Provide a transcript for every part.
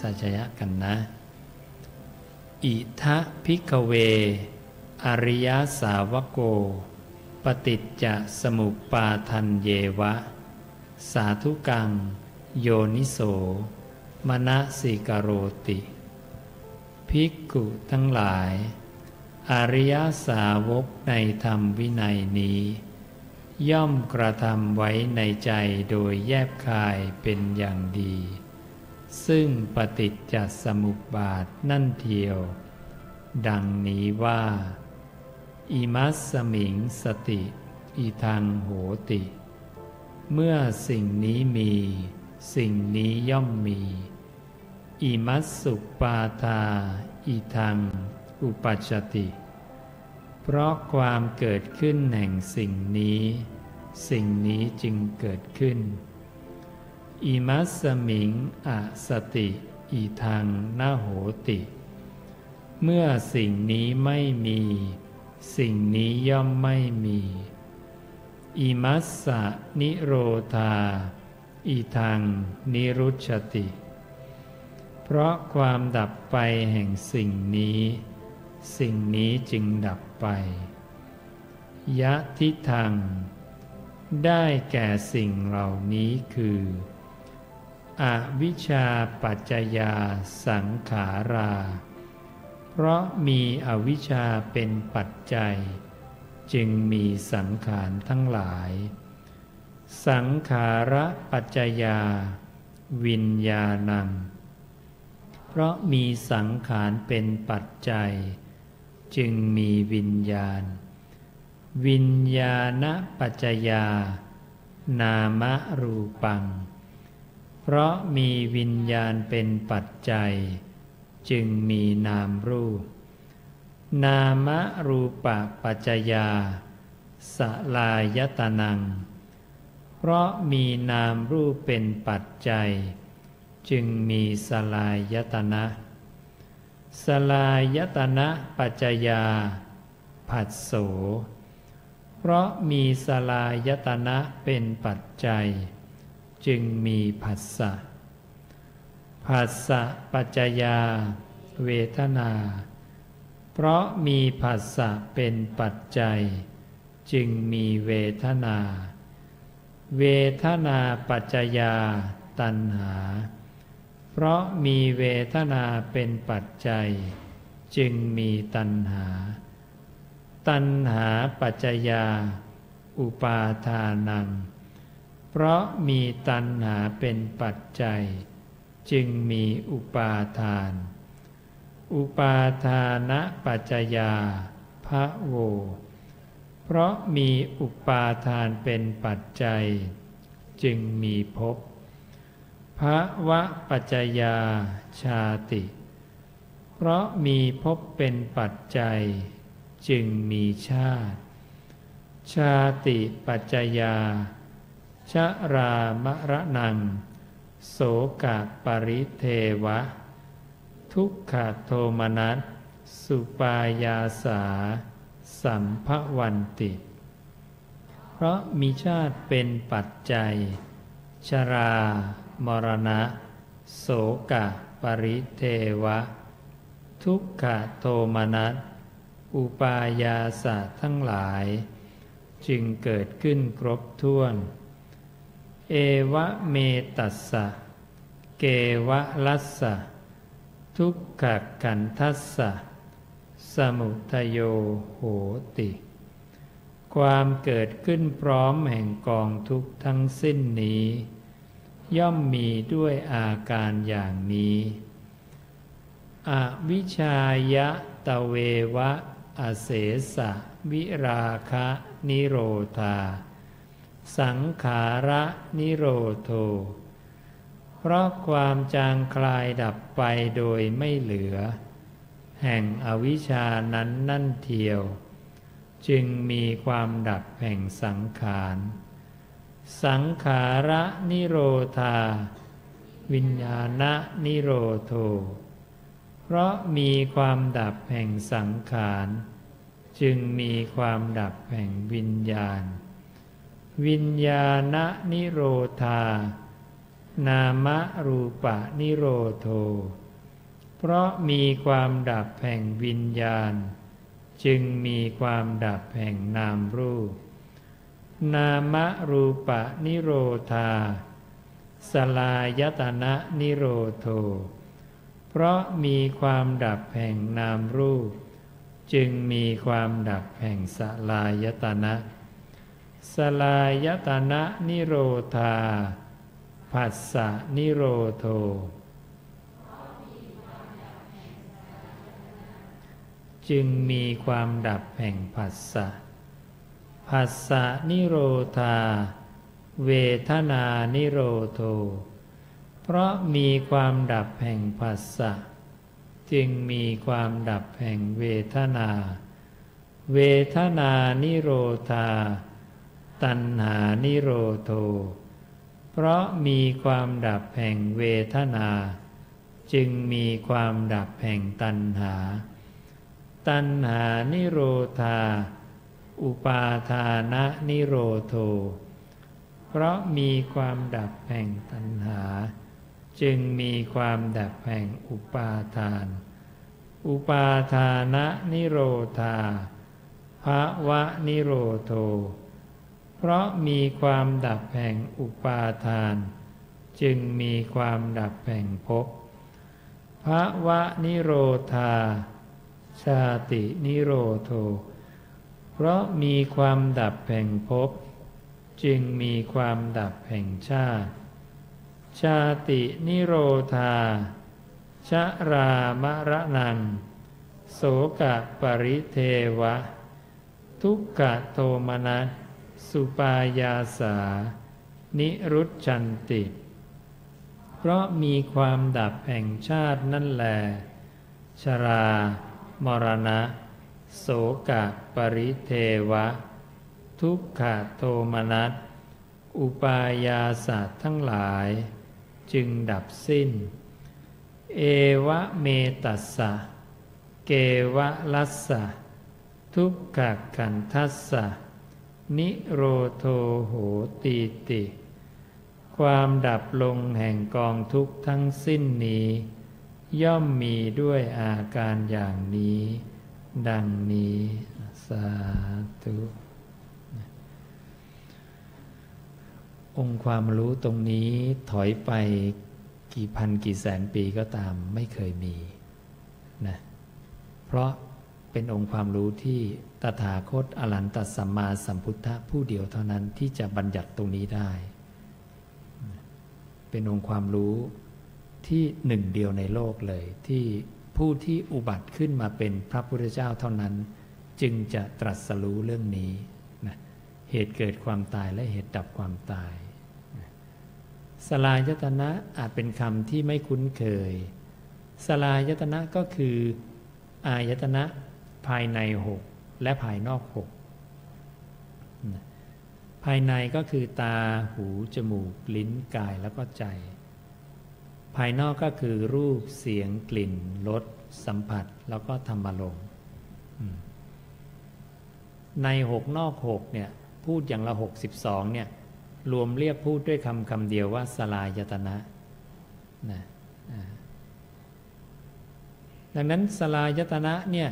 สัจยะกันนะ อิทะพิกเว อริยสาวโก ปฏิจจสมุปปาทันเยวะ สาธุกัง โยนิโสมณสิกโรติ ภิกขุทั้งหลาย อริยสาวกในธรรมวินัยนี้ ย่อมกระทำไว้ในใจโดยแยบคายเป็นอย่างดี ซึ่งปฏิจจสมุปบาทนั่นเทียว ดังนี้ว่า อิมัสสมิงสติ อีทางโหติ เมื่อสิ่งนี้มี สิ่งนี้ย่อมมี อิมัสสุปาทา อีทางอุปัชชติ เพราะความเกิดขึ้นแห่งสิ่งนี้ สิ่งนี้จึงเกิดขึ้น อิมัสสมิงอสติ อีทางนาโหติ เมื่อสิ่งนี้ไม่มี สิ่งนี้ย่อมไม่มีอิมัสสะนิโรธา อีทางนิรุชติ เพราะความดับไปแห่งสิ่งนี้ สิ่งนี้จึงดับไป ยะทิทางได้แก่สิ่งเหล่านี้คือ อวิชชาปัจจยาสังขารา เพราะมีอวิชชาเป็นปัจจัย จึงมีสังขารทั้งหลาย สังขาระปัจจยา วิญญาณัง เพราะมีสังขารเป็นปัจจัย จึงมีวิญญาณ วิญญาณปัจจยา นามรูปัง เพราะมีวิญญาณเป็นปัจจัย จึงมีนามรูป นามรูปปัจจยาสลายตนัง เพราะมีนามรูปเป็นปัจจัย จึงมีสลายตนะสลายตนะปัจจยา ผัสโส เพราะมีสลายตนะเป็นปัจจัย จึงมีผัสสะผัสสะปัจจยา เวทนา เพราะมีผัสสะเป็นปัจจัย จึงมีเวทนา เวทนาปัจจยาตัณหา เพราะมีเวทนาเป็นปัจจัย จึงมีตัณหา ตัณหาปัจจยา อุปาทานัง เพราะมีตัณหาเป็นปัจจัย จึงมีอุปาทาน อุปาทานะปัจจยาพระโว เพราะมีอุปาทานเป็นปัจจัย จึงมีภพภวะปัจจยาชาติ เพราะมีภพเป็นปัจจัย จึงมีชาติ ชาติปัจจยา ชรามระนัง โสกะปริเทวะ ทุกขโทมนัส สุปายาสา สัมภวันติ เพราะมีชาติเป็นปัจจัย ชรามรณะ โสกะปริเทวะ ทุกขโทมนัส อุปายาสะทั้งหลาย จึงเกิดขึ้นครบถ้วน เอวะเมตัสสะ เกวะลัสสะ ทุกขกันทัสสะ สมุทโยโหติ ความเกิดขึ้นพร้อมแห่งกองทุกทั้งสิ้นนี้ ย่อมมีด้วยอาการอย่างนี้ อวิชายะตะเววะ อเสสะ วิราคะ นิโรธา สังขาระนิโรโท เพราะความจางคลายดับไปโดยไม่เหลือ แห่งอวิชานั้นนั่นเทียว จึงมีความดับแห่งสังขาร สังขาระนิโรธา วิญญาณนิโรโท เพราะมีความดับแห่งสังขาร จึงมีความดับแห่งวิญญาณ วิญญาณนิโรธา นามรูปะนิโรโท เพราะมีความดับแห่งวิญญาณ จึงมีความดับแห่งนามรูป นามรูปะนิโรธา สลายตนะนิโรโท เพราะมีความดับแห่งนามรูป จึงมีความดับแห่งสลายตนะ สลายตนะนิโรธาผัสสะนิโรโทจึงมีความดับแห่งผัสสะผัสสะนิโรธา เวทนานิโรโท เพราะมีความดับแห่งผัสสะจึงมีความดับแห่งเวทนา เวทนานิโรธา ตัณหานิโรโท เพราะมีความดับแห่งเวทนา จึงมีความดับแห่งตัณหา ตัณหานิโรธา อุปาทานะนิโรโท เพราะมีความดับแห่งตัณหา จึงมีความดับแห่งอุปาทาน อุปาทานะนิโรธาภาวะนิโรโท เพราะมีความดับแห่งอุปาทาน จึงมีความดับแห่งภพพระวะนิโรธา ชาตินิโรโท เพราะมีความดับแห่งภพจึงมีความดับแห่งชาติ ชาตินิโรธาชะรามระนัง โสกะปริเทวะ ทุกขโทมนัส สุปายาสา นิรุตชันติ เพราะมีความดับแห่งชาตินั่นแล ชรา มรณะ โสกะปริเทวะ ทุกขโทมนัส อุปายาสาทั้งหลาย จึงดับสิ้น เอวะเมตัสสะ เกวะลัสสะ ทุกขะขันทัสสะ นิโรโทโหตีติ ความดับลงแห่งกองทุกข์ทั้งสิ้นนี้ ย่อมมีด้วยอาการอย่างนี้ ดังนี้สาธุองค์ความรู้ตรงนี้ถอยไปกี่พันกี่แสนปีก็ตามไม่เคยมีนะเพราะ เป็นองค์ความรู้ที่ตถาคตอรันตสัมมาสัมพุทธะผู้เดียวเท่านั้นที่จะบัญญัติตรงนี้ได้ เป็นองค์ความรู้ที่หนึ่งเดียวในโลกเลย ที่ผู้ที่อุบัติขึ้นมาเป็นพระพุทธเจ้าเท่านั้น จึงจะตรัสรู้เรื่องนี้นะเหตุเกิดความตายและเหตุดับความตายสลายยตนะอาจเป็นคำที่ไม่คุ้นเคย สลายยตนะก็คือ อายตนะ ภายในหกและภายนอกหกภายในก็คือตาหู จมูก ลิ้นกายแล้วก็ใจ ภายนอกก็คือรูปเสียงกลิ่นรสสัมผัสแล้วก็ธรรมลมในหกนอกหกเนี่ยพูดอย่างละหกสิบสองเนี่ยรวมเรียกพูดด้วยคำคำเดียวว่าสลายตนะนะดังนั้นสลายตนะเนี่ย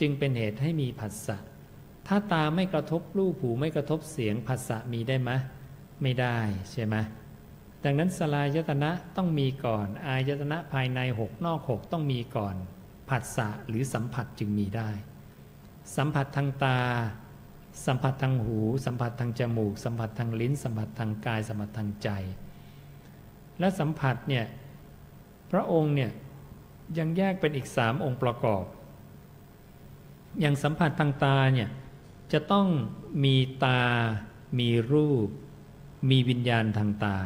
จึงเป็นเหตุให้มีผัสสะ ถ้าตาไม่กระทบรูปหูไม่กระทบเสียงผัสสะมีได้ไหมไม่ได้ใช่ไหมดังนั้นสลายตนะต้องมีก่อน อายตนะภายในหกนอกหกต้องมีก่อน ผัสสะหรือสัมผัสจึงมีได้ สัมผัสทางตา สัมผัสทางหู สัมผัสทางจมูก สัมผัสทางลิ้น สัมผัสทางกาย สัมผัสทางใจ และสัมผัสเนี่ยพระองค์เนี่ยยังแยกเป็นอีกสามองค์ประกอบ อย่างสัมผัสทางตาเนี่ยจะต้องมีตา มีรูป มีวิญญาณทางตา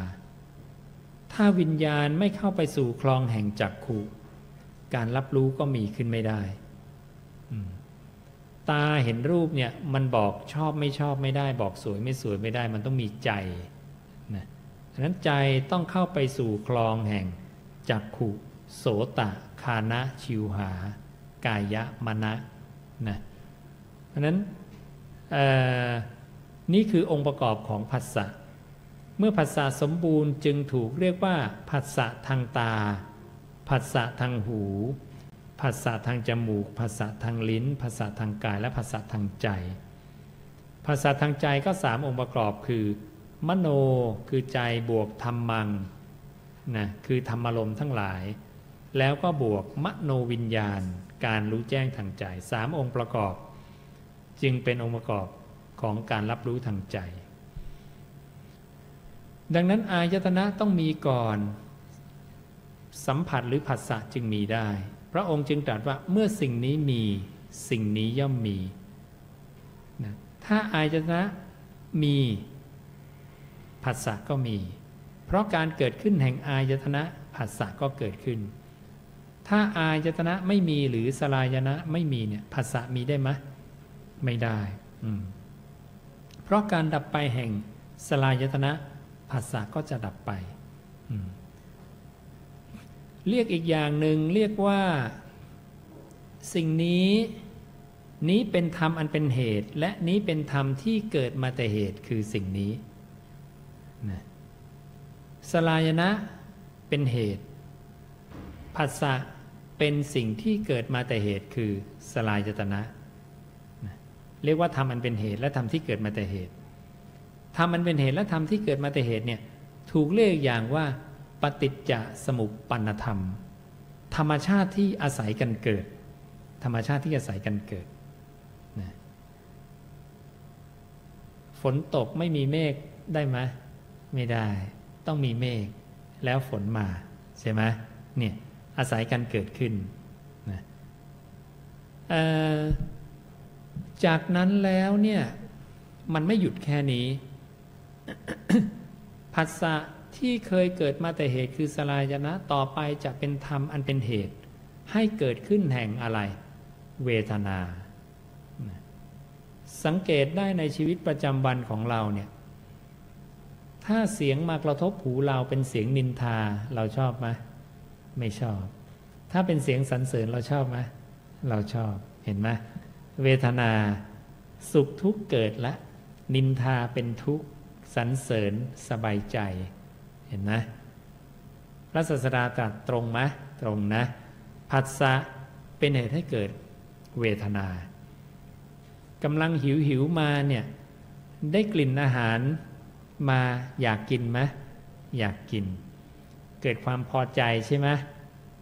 ถ้าวิญญาณไม่เข้าไปสู่คลองแห่งจักขุการรับรู้ก็มีขึ้นไม่ได้ ตาเห็นรูปเนี่ยมันบอกชอบไม่ชอบไม่ได้ บอกสวยไม่สวยไม่ได้ มันต้องมีใจนะฉะนั้นใจต้องเข้าไปสู่คลองแห่งจักขุโสตะคานะชิวหากายะมณะ นะเพราะนั้นนี่คือองค์ประกอบของภาษะเมื่อผัสสะสมบูรณ์จึงถูกเรียกว่าผัสสะทางตาผัสสะทางหูผัสสะทางจมูกผัสสะทางลิ้นผัสสะทางกายและผัสสะทางใจผัสสะทางใจก็สามองค์ประกอบคือ มโนคือใจบวกธรรมังนะคือธรรมารมณ์ทั้งหลาย แล้วก็บวกมโนวิญญาณ การรู้แจ้งทางใจสามองค์ประกอบ จึงเป็นองค์ประกอบของการรับรู้ทางใจ ดังนั้นอายตนะต้องมีก่อน สัมผัสหรือผัสสะจึงมีได้ พระองค์จึงตรัสว่าเมื่อสิ่งนี้มีสิ่งนี้ย่อมมีนะถ้าอายตนะมีผัสสะก็มี เพราะการเกิดขึ้นแห่งอายตนะผัสสะก็เกิดขึ้น ถ้าอายตนะไม่มีหรือสลายนะไม่มีเนี่ยผัสสะมีได้ไหมไม่ได้ เพราะการดับไปแห่งสลายตนะภาษาก็จะดับไป เรียกอีกอย่างหนึ่งเรียกว่า สิ่งนี้นี้เป็นธรรมอันเป็นเหตุ และนี้เป็นธรรมที่เกิดมาแต่เหตุคือสิ่งนี้นะสลายนะเป็นเหตุภาษะ เป็นสิ่งที่เกิดมาแต่เหตุคือสลายจตนะเรียกว่าธรรมอันเป็นเหตุและธรรมที่เกิดมาแต่เหตุธรรมอันเป็นเหตุและธรรมที่เกิดมาแต่เหตุเนี่ยถูกเรียกอย่างว่าปฏิจจสมุปปนธรรม ธรรมชาติที่อาศัยกันเกิด ธรรมชาติที่อาศัยกันเกิดนะฝนตกไม่มีเมฆได้ไหมไม่ได้ ต้องมีเมฆแล้วฝนมาใช่ไหมเนี่ย อาศัยกันเกิดขึ้นนะจากนั้นแล้วเนี่ยมันไม่หยุดแค่นี้ผัสสะที่เคยเกิดมาแต่เหตุคือสลายนะต่อไปจะเป็นธรรมอันเป็นเหตุ ให้เกิดขึ้นแห่งอะไร เวทนา สังเกตได้ในชีวิตประจำวันของเราเนี่ยถ้าเสียงมากระทบหูเราเป็นเสียงนินทาเราชอบไหม ไม่ชอบ ถ้าเป็นเสียงสรรเสริญเราชอบไหมเราชอบเห็นไหมเวทนาสุขทุกข์เกิดละ นินทาเป็นทุกข์สรรเสริญสบายใจ เห็นไหมพระศาสดาตรัสตรงไหมตรงนะผัสสะเป็นเหตุให้เกิดเวทนากำลังหิวหิวมาเนี่ยได้กลิ่นอาหารมาอยากกินไหมอยากกิน เกิดความพอใจใช่ไหม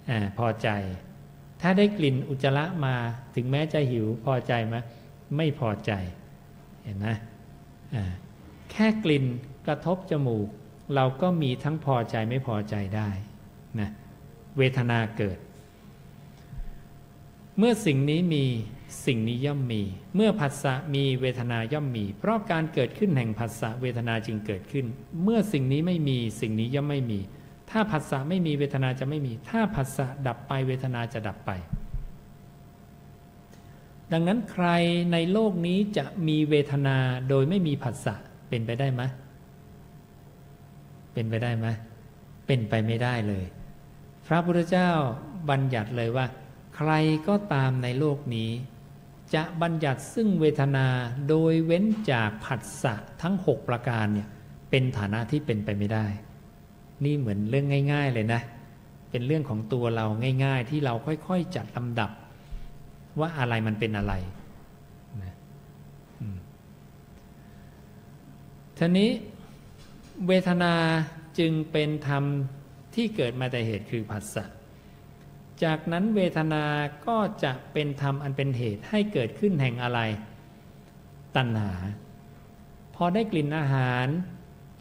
อ่าพอใจ ถ้าได้กลิ่นอุจจาระมาถึงแม้จะหิวพอใจไหมไม่พอใจเห็นไหมแค่กลิ่นกระทบจมูก เราก็มีทั้งพอใจไม่พอใจได้นะเวทนาเกิด เมื่อสิ่งนี้มีสิ่งนี้ย่อมมี เมื่อผัสสะมีเวทนาย่อมมี เพราะการเกิดขึ้นแห่งผัสสะเวทนาจึงเกิดขึ้น เมื่อสิ่งนี้ไม่มีสิ่งนี้ย่อมไม่มี ถ้าผัสสะไม่มีเวทนาจะไม่มี ถ้าผัสสะดับไปเวทนาจะดับไป ดังนั้นใครในโลกนี้จะมีเวทนาโดยไม่มีผัสสะเป็นไปได้ไหมเป็นไปได้ไหมเป็นไปไม่ได้เลย พระพุทธเจ้าบัญญัติเลยว่า ใครก็ตามในโลกนี้ จะบัญญัติซึ่งเวทนาโดยเว้นจากผัสสะทั้งหกประการเนี่ยเป็นฐานะที่เป็นไปไม่ได้ นี่เหมือนเรื่องง่าย ๆ เลยนะ เป็นเรื่องของตัวเราง่าย ๆ ที่เราค่อยๆจัดลำดับ ว่าอะไรมันเป็นอะไรนะทีนี้เวทนาจึงเป็นธรรมที่เกิดมาแต่เหตุคือผัสสะจากนั้นเวทนาก็จะเป็นธรรมอันเป็นเหตุให้เกิดขึ้นแห่งอะไร ตัณหา พอได้กลิ่นอาหาร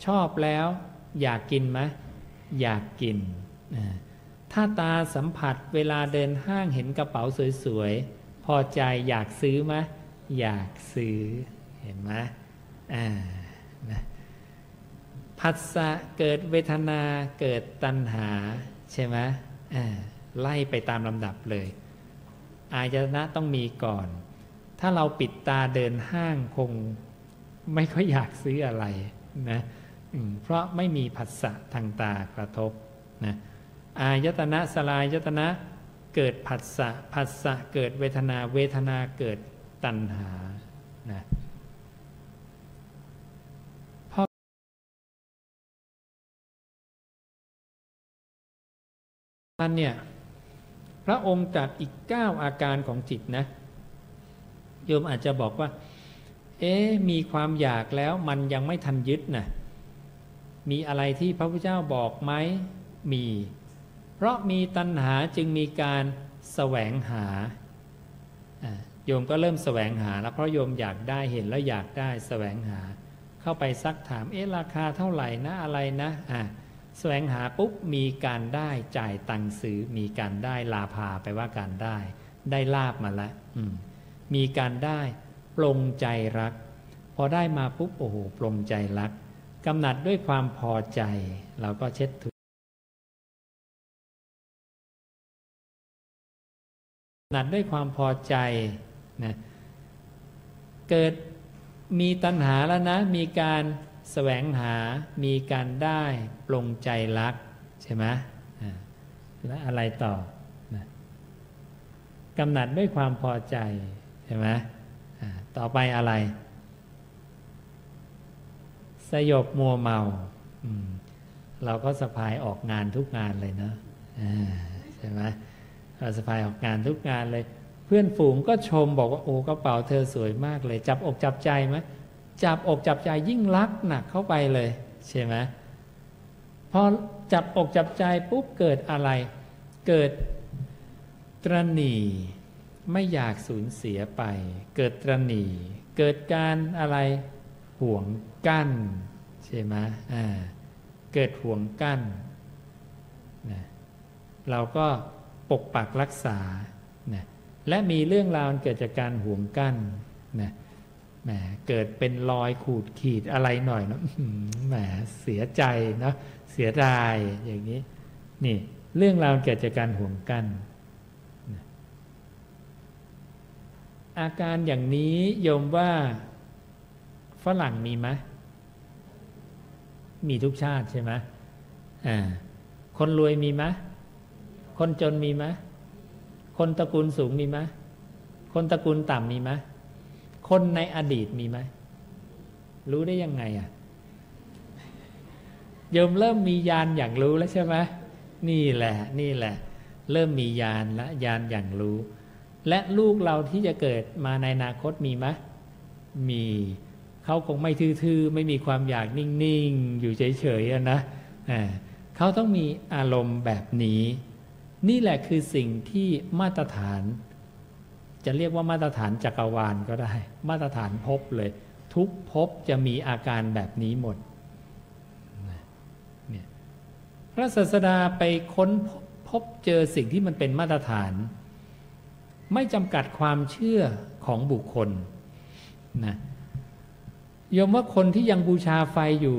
ชอบแล้วอยากกินไหม อยากกิน ถ้าตาสัมผัสเวลาเดินห้างเห็นกระเป๋าสวยๆ พอใจอยากซื้อไหมอยากซื้อ เห็นไหมอ่านะผัสสะเกิดเวทนาเกิดตัณหา ใช่ไหมอ่าไล่ไปตามลำดับเลย อายตนะต้องมีก่อน ถ้าเราปิดตาเดินห้างคงไม่ค่อยอยากซื้ออะไรนะ เพราะไม่มีผัสสะทางตากระทบนะอายตนะสลายยตนะเกิดผัสสะผัสสะเกิดเวทนาเวทนาเกิดตัณหานะนั้นเนี่ยพระองค์จัดอีก 9 อาการของจิตนะโยมอาจจะบอกว่า เอ๊มีความอยากแล้วมันยังไม่ทันยึดนะ มีอะไรที่พระพุทธเจ้าบอกไหมมี เพราะมีตัณหาจึงมีการแสวงหาโยมก็เริ่มแสวงหา แล้วเพราะโยมอยากได้เห็นแล้วอยากได้แสวงหา เข้าไปซักถามเอ๊ะราคาเท่าไหร่นะอะไรนะอ่าแสวงหาปุ๊บมีการได้จ่ายตังซื้อมีการได้ลาภาไปว่าการได้ ได้ลาบมาแล้วมีการได้ปลงใจรัก พอได้มาปุ๊บโอ้โหปลงใจรัก กำหนัดด้วยความพอใจ เราก็เช็ดถูหนัดด้วยความพอใจนะเกิดมีตัณหาแล้วนะ มีการแสวงหา มีการได้ปลงใจรัก ใช่ไหมและอะไรต่อนะกำหนัดด้วยความพอใจ ใช่ไหมต่อไปอะไร สยบมัวเมาเราก็สะพายออกงานทุกงานเลยเนาะใช่ไหมเราสะพายออกงานทุกงานเลย เพื่อนฝูงก็ชมบอกว่าโอ้กระเป๋าเธอสวยมากเลย จับอกจับใจไหมจับอกจับใจยิ่งรักหนักเข้าไปเลยใช่ไหมพอจับอกจับใจปุ๊บเกิดอะไร เกิดตรณีไม่อยากสูญเสียไป เกิดตรณีเกิดการอะไรห่วง กั้นใช่ไหมเกิดห่วงกั้นนะเราก็ปกปักรักษานะและมีเรื่องราวเกิดจากการห่วงกั้นนะแหมเกิดเป็นรอยขูดขีดอะไรหน่อยนะแหมเสียใจนะเสียดายอย่างนี้นี่เรื่องราวเกิดจากการห่วงกั้นนะอาการอย่างนี้โยมว่าฝรั่งมีไหม มีทุกชาติใช่ไหมอ่าคนรวยมีไหมคนจนมีไหมคนตระกูลสูงมีไหมคนตระกูลต่ำมีไหมคนในอดีตมีไหมรู้ได้ยังไงอะโยมเริ่มมียานอย่างรู้แล้วใช่ไหมนี่แหละ นี่แหละ เริ่มมียานและยานอย่างรู้ และลูกเราที่จะเกิดมาในอนาคตมีไหมมี เขาคงไม่ทื่อๆ ไม่มีความอยากนิ่งๆ อยู่เฉยๆนะเขาต้องมีอารมณ์แบบนี้ นี่แหละคือสิ่งที่มาตรฐาน จะเรียกว่ามาตรฐานจักรวาลก็ได้ มาตรฐานพบเลย ทุกพบจะมีอาการแบบนี้หมดพระศาสดาไปค้นพบเจอสิ่งที่มันเป็นมาตรฐาน ไม่จำกัดความเชื่อของบุคคลนะ ยมว่าคนที่ยังบูชาไฟอยู่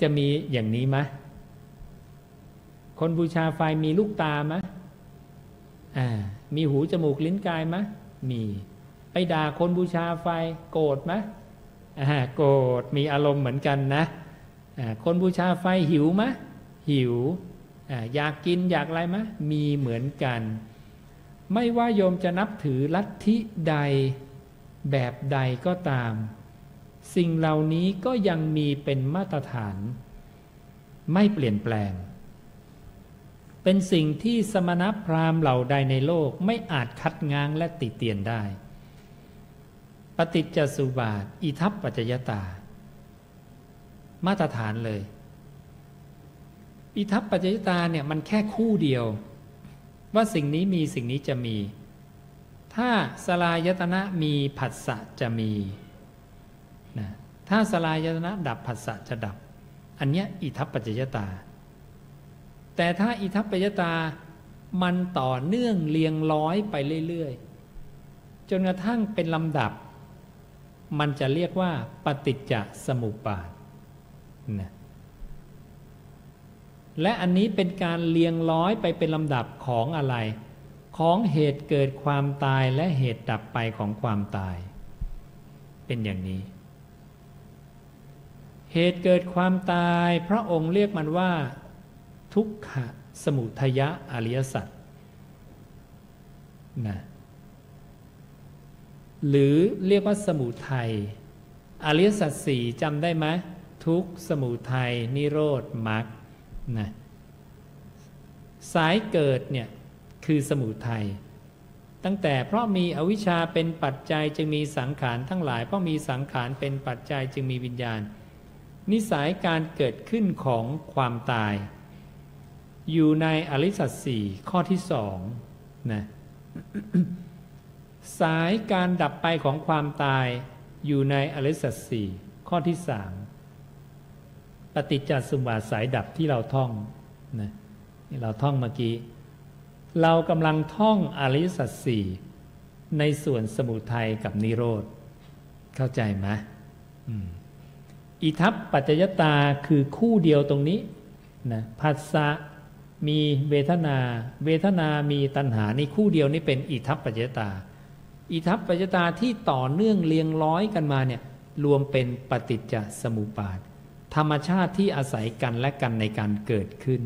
จะมีอย่างนี้ไหมคนบูชาไฟมีลูกตาไหมอ่า มีหูจมูกลิ้นกายไหมมี ไปด่าคนบูชาไฟโกรธไหมอ่าโกรธมีอารมณ์เหมือนกันนะอ่าคนบูชาไฟหิวไหมหิวอ่าอยากกินอยากอะไรไหมมีเหมือนกัน ไม่ว่าโยมจะนับถือลัทธิใดแบบใดก็ตาม สิ่งเหล่านี้ก็ยังมีเป็นมาตรฐาน ไม่เปลี่ยนแปลง เป็นสิ่งที่สมณพราหมณ์เหล่าใดในโลกไม่อาจคัดง้างและติเตียนได้ ปฏิจจสุบาท อิทัปปัจจยตา มาตรฐานเลย อิทัปปัจจยตาเนี่ยมันแค่คู่เดียว ว่าสิ่งนี้มีสิ่งนี้จะมี ถ้าสลายตนะมีผัสสะจะมี ถ้าสลายตนะดับผัสสะจะดับ อันเนี้ยอิทัปปัจจยตา แต่ถ้าอิทัปปยตามันต่อเนื่องเรียงร้อยไปเรื่อยๆ จนกระทั่งเป็นลำดับ มันจะเรียกว่าปฏิจจสมุปบาทนะและอันนี้เป็นการเรียงร้อยไปเป็นลำดับของอะไร ของเหตุเกิดความตายและเหตุดับไปของความตาย เป็นอย่างนี้ เหตุเกิดความตายพระองค์เรียกมันว่า ทุกขะสมุทยะอริยสัจนะหรือเรียกว่าสมุทัยอริยสัจสี่จำได้ไหมทุกสมุทัยนิโรธมรรคนะสายเกิดเนี่ยคือสมุทัยตั้งแต่เพราะมีอวิชชาเป็นปัจจัยจึงมีสังขารทั้งหลาย เพราะมีสังขารเป็นปัจจัยจึงมีวิญญาณ นิสัยการเกิดขึ้นของความตาย อยู่ในอริสัตสี่ข้อที่สองนะสายการดับไปของความตายอยู่ในอริสัตสี่ข้อที่สามปฏิจจสมบัติสายดับที่เราท่องนะที่เราท่องเมื่อกี้ เรากำลังท่องอริสัตสี่ในส่วนสมุทัยกับนิโรธ เข้าใจไหมอิ อิทัปปัจจยตาคือคู่เดียวตรงนี้นะภัสสะมีเวทนา เวทนามีตัณหาในคู่เดียวนี่เป็นอิทัปปัจจยตา อิทัปปัจจยตาที่ต่อเนื่องเรียงร้อยกันมาเนี่ยรวมเป็นปฏิจจสมุปบาท ธรรมชาติที่อาศัยกันและกันในการเกิดขึ้น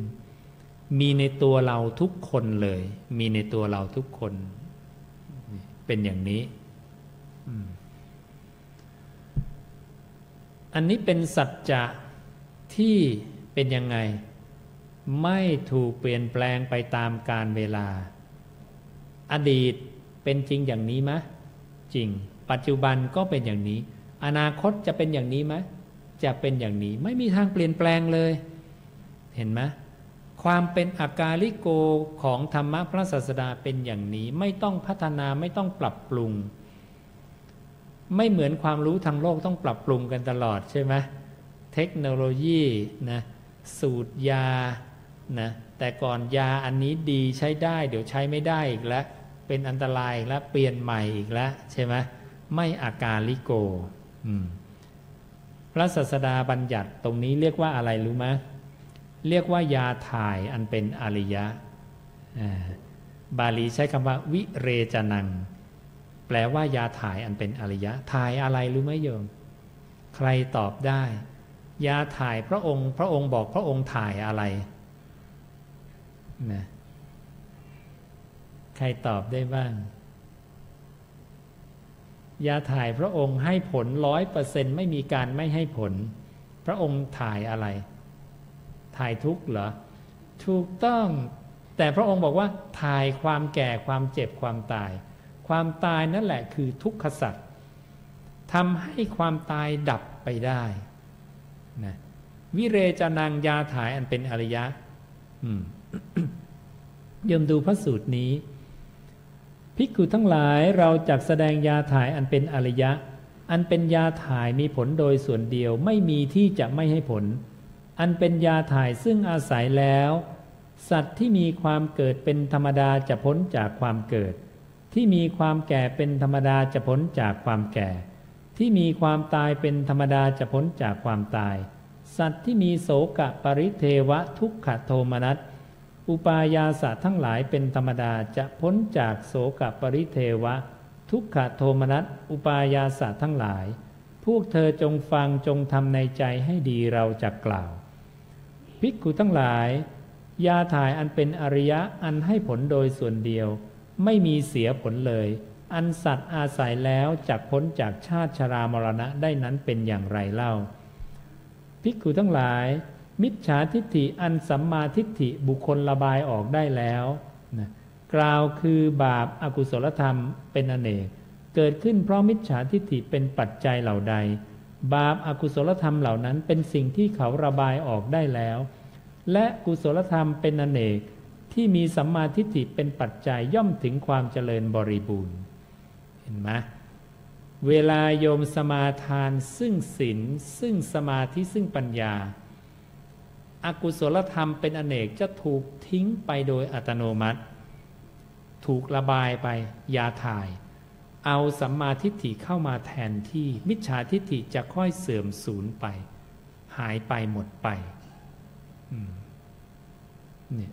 มีในตัวเราทุกคนเลย มีในตัวเราทุกคน เป็นอย่างนี้อัันนี้เป็นสัจจะที่เป็นยังไง ไม่ถูกเปลี่ยนแปลงไปตามการเวลา อดีตเป็นจริงอย่างนี้ไหมจริง ปัจจุบันก็เป็นอย่างนี้ อนาคตจะเป็นอย่างนี้ไหมจะเป็นอย่างนี้ไม่มีทางเปลี่ยนแปลงเลย เห็นไหมความเป็นอากาลิโกของธรรมะพระศาสดาเป็นอย่างนี้ ไม่ต้องพัฒนาไม่ต้องปรับปรุง ไม่เหมือนความรู้ทางโลกต้องปรับปรุงกันตลอดใช่ไหมเทคโนโลยีนะสูตรยานะแต่ก่อนยาอันนี้ดีใช้ได้ เดี๋ยวใช้ไม่ได้อีกแล้ว เป็นอันตรายแล้วเปลี่ยนใหม่อีกแล้วใช่ไหมไม่อาการลิโกพระศาสดาบัญญัติตรงนี้เรียกว่าอะไรรู้ไหมเรียกว่ายาถ่ายอันเป็นอริยะบาลีใช้คำว่าวิเรจนัง แปลว่ายาถ่ายอันเป็นอริยะ ถ่ายอะไรรู้ไหมโยม ใครตอบได้ ยาถ่ายพระองค์ พระองค์บอกพระองค์ถ่ายอะไรนะใครตอบได้บ้าง ยาถ่ายพระองค์ให้ผลร้อยเปอร์เซ็นไม่มีการไม่ให้ผล พระองค์ถ่ายอะไร ถ่ายทุกข์เหรอ ถูกต้อง แต่พระองค์บอกว่าถ่ายความแก่ความเจ็บความตาย ความตายนั่นแหละคือทุกขสัตว์ทำให้ความตายดับไปได้นะวิเรจนังยาถ่ายอันเป็นอริยะยมดูพระสูตรนี้ ภิกขุทั้งหลายเราจักแสดงยาถ่ายอันเป็นอริยะ อันเป็นยาถ่ายมีผลโดยส่วนเดียวไม่มีที่จะไม่ให้ผล อันเป็นยาถ่ายซึ่งอาศัยแล้ว สัตว์ที่มีความเกิดเป็นธรรมดาจะพ้นจากความเกิด ที่มีความแก่เป็นธรรมดาจะพ้นจากความแก่ ที่มีความตายเป็นธรรมดาจะพ้นจากความตาย สัตว์ที่มีโสกะปริเทวะทุกขโทมนัสอุปายาสะทั้งหลายเป็นธรรมดาจะพ้นจากโสกะปริเทวะ ทุกขโทมนัสอุปายาสะทั้งหลาย พวกเธอจงฟังจงทำในใจให้ดีเราจะกล่าว ภิกขุทั้งหลาย ยาถ่ายอันเป็นอริยะอันให้ผลโดยส่วนเดียว ไม่มีเสียผลเลย อันสัตว์อาศัยแล้วจากพ้นจากชาติชรามรณะได้นั้นเป็นอย่างไรเล่า ภิกขุทั้งหลาย มิจฉาทิฏฐิอันสัมมาทิฏฐิบุคคลระบายออกได้แล้วนะกล่าวคือบาปอากุศลธรรมเป็นอเนก เกิดขึ้นเพราะมิจฉาทิฏฐิเป็นปัจจัยเหล่าใด บาปอากุศลธรรมเหล่านั้นเป็นสิ่งที่เขาระบายออกได้แล้ว และกุศลธรรมเป็นอเนก ที่มีสัมมาทิฏฐิเป็นปัจจัยย่อมถึงความเจริญบริบูรณ์ เห็นไหมเวลาโยมสมาทานซึ่งศีลซึ่งสมาธิซึ่งปัญญาอากุศลธรรมเป็นอเนกจะถูกทิ้งไปโดยอัตโนมัติ ถูกระบายไปยาถ่าย เอาสัมมาทิฏฐิเข้ามาแทนที่มิจฉาทิฏฐิจะค่อยเสื่อมสูญไป หายไปหมดไปเนี่ย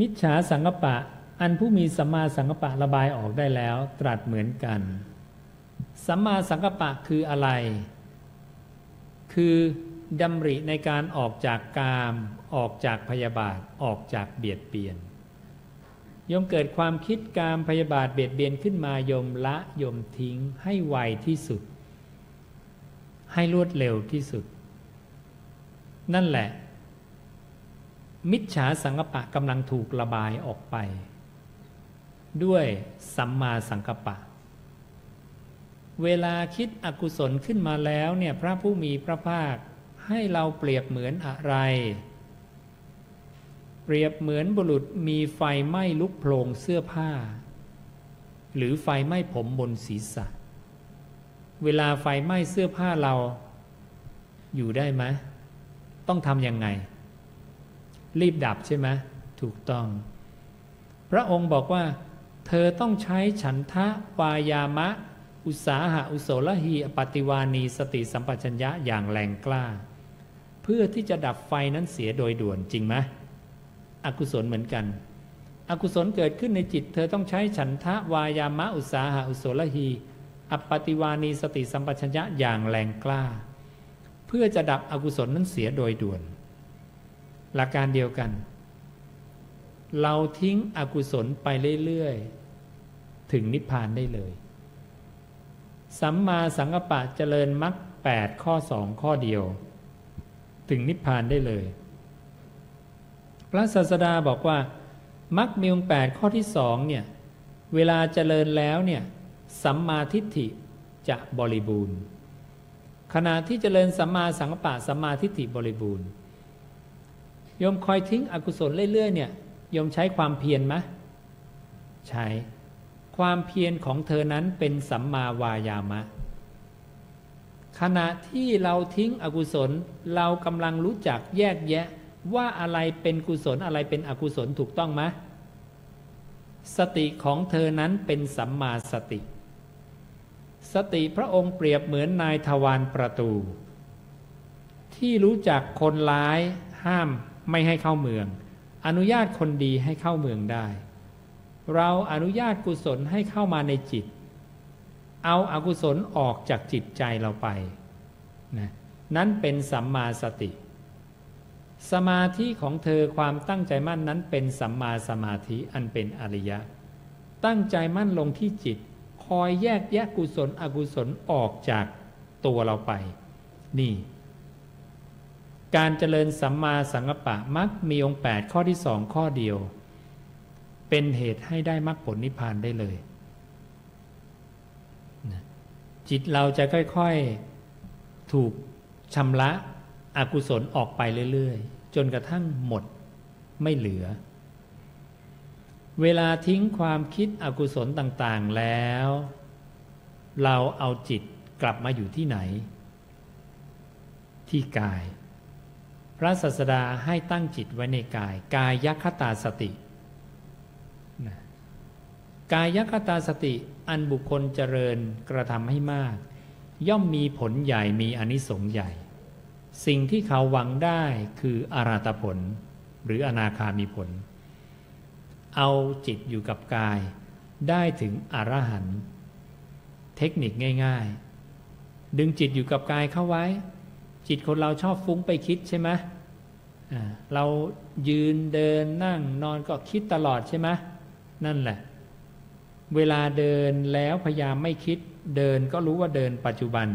มิจฉาสังกปะ อันผู้มีสัมมาสังกปะระบายออกได้แล้ว ตรัสเหมือนกัน สัมมาสังกปะคืออะไร คือดำริในการออกจากกาม ออกจากพยาบาท ออกจากเบียดเบียน ยมเกิดความคิดการพยาบาทเบียดเบียนขึ้นมายมละยมทิ้งให้ไวที่สุด ให้รวดเร็วที่สุด นั่นแหละ มิจฉาสังกปะกำลังถูกระบายออกไป ด้วยสัมมาสังกปะ เวลาคิดอกุศลขึ้นมาแล้วเนี่ยพระผู้มีพระภาคให้เราเปรียบเหมือนอะไร เปรียบเหมือนบุรุษมีไฟไหม้ลุกโพลงเสื้อผ้า หรือไฟไหม้ผมบนศีรษะ เวลาไฟไหม้เสื้อผ้าเรา อยู่ได้ไหม ต้องทำยังไง รีบดับใช่ไหมถูกต้อง พระองค์บอกว่า เธอต้องใช้ฉันทะวายามะ อุสาหะอุโสลหีปฏิวานีสติสัมปชัญญะอย่างแรงกล้า เพื่อที่จะดับไฟนั้นเสียโดยด่วนจริงไหมอกุศลเหมือนกัน อกุศลเกิดขึ้นในจิต เธอต้องใช้ฉันทะวายามะอุสาหะอุโสลหีอปฏิวานีสติสัมปชัญญะอย่างแรงกล้า เพื่อจะดับอกุศลนั้นเสียโดยด่วน หลักการเดียวกัน เราทิ้งอกุศลไปเรื่อยๆ ถึงนิพพานได้เลย สัมมาสังกปะเจริญมรรคแปดข้อสองข้อเดียว ถึงนิพพานได้เลย พระศาสดาบอกว่ามรรคมีองแปดข้อที่สองเนี่ยเวลาเจริญแล้วเนี่ยสัมมาทิฏฐิจะบริบูรณ์ ขณะที่เจริญสัมมาสังกปะสัมมาทิฏฐิบริบูรณ์โยมคอยทิ้งอกุศลเรื่อยๆเนี่ยโยมใช้ความเพียรไหมใช้ความเพียรของเธอนั้นเป็นสัมมาวายามะ ขณะที่เราทิ้งอกุศลเรากำลังรู้จักแยกแยะว่าอะไรเป็นกุศลอะไรเป็นอกุศลถูกต้องไหมสติของเธอนั้นเป็นสัมมาสติ สติพระองค์เปรียบเหมือนนายทวารประตู ที่รู้จักคนร้ายห้ามไม่ให้เข้าเมือง อนุญาตคนดีให้เข้าเมืองได้ เราอนุญาตกุศลให้เข้ามาในจิต เอาอากุศลออกจากจิตใจเราไปนะนั้นเป็นสัมมาสติ สมาธิของเธอความตั้งใจมั่นนั้นเป็นสัมมาสมาธิอันเป็นอริยะ ตั้งใจมั่นลงที่จิต คอยแยกแยะกุศลอกุศลออกจากตัวเราไป นี่ การเจริญสัมมาสังกัปปะมักมีองค์แปดข้อที่สองข้อเดียว เป็นเหตุให้ได้มรรคผลนิพพานได้เลย จิตเราจะค่อยๆถูกชำระอกุศลออกไปเรื่อย ๆ จนกระทั่งหมดไม่เหลือ เวลาทิ้งความคิดอกุศลต่างๆแล้ว เราเอาจิตกลับมาอยู่ที่ไหน ที่กาย พระศาสดาให้ตั้งจิตไว้ในกาย กายยัคตาสติ กายยัคตาสติอันบุคคลเจริญกระทำให้มาก ย่อมมีผลใหญ่มีอนิสงส์ใหญ่ สิ่งที่เขาหวังได้คืออาราตผล หรืออนาคามีผล เอาจิตอยู่กับกาย ได้ถึงอรหันต์เทคนิคง่ายๆ ดึงจิตอยู่กับกายเข้าไว้ จิตคนเราชอบฟุ้งไปคิดใช่ไหมเรายืนเดินนั่งนอนก็คิดตลอดใช่ไหมนั่นแหละ เวลาเดินแล้วพยายามไม่คิด เดินก็รู้ว่าเดินปัจจุบัน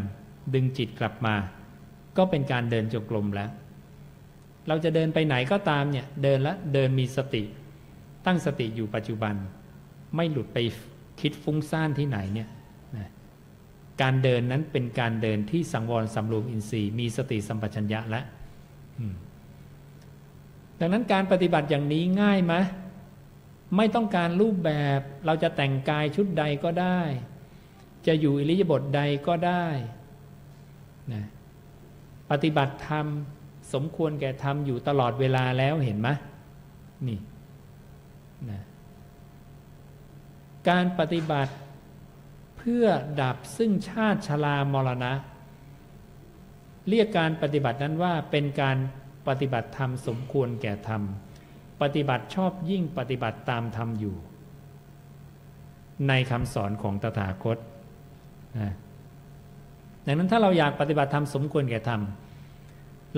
ดึงจิตกลับมา ก็เป็นการเดินจงกรมแล้ว เราจะเดินไปไหนก็ตามเนี่ย เดินแล้วเดินมีสติ ตั้งสติอยู่ปัจจุบัน ไม่หลุดไปคิดฟุ้งซ่านที่ไหนเนี่ยนะการเดินนั้นเป็นการเดินที่สังวรสำรวมอินทรีย์ มีสติสัมปชัญญะแล้วดังนั้นการปฏิบัติอย่างนี้ง่ายไหมไม่ต้องการรูปแบบเราจะแต่งกายชุดใดก็ได้ จะอยู่อิริยาบถใดก็ได้นะปฏิบัติธรรม สมควรแก่ธรรมอยู่ตลอดเวลาแล้วเห็นไหมนี่ นะการปฏิบัติเพื่อดับซึ่งชาติชรามรณะ เรียกการปฏิบัตินั้นว่าเป็นการปฏิบัติธรรมสมควรแก่ธรรม ปฏิบัติชอบยิ่งปฏิบัติตามธรรมอยู่ ในคำสอนของตถาคตนะดังนั้นถ้าเราอยากปฏิบัติธรรมสมควรแก่ธรรม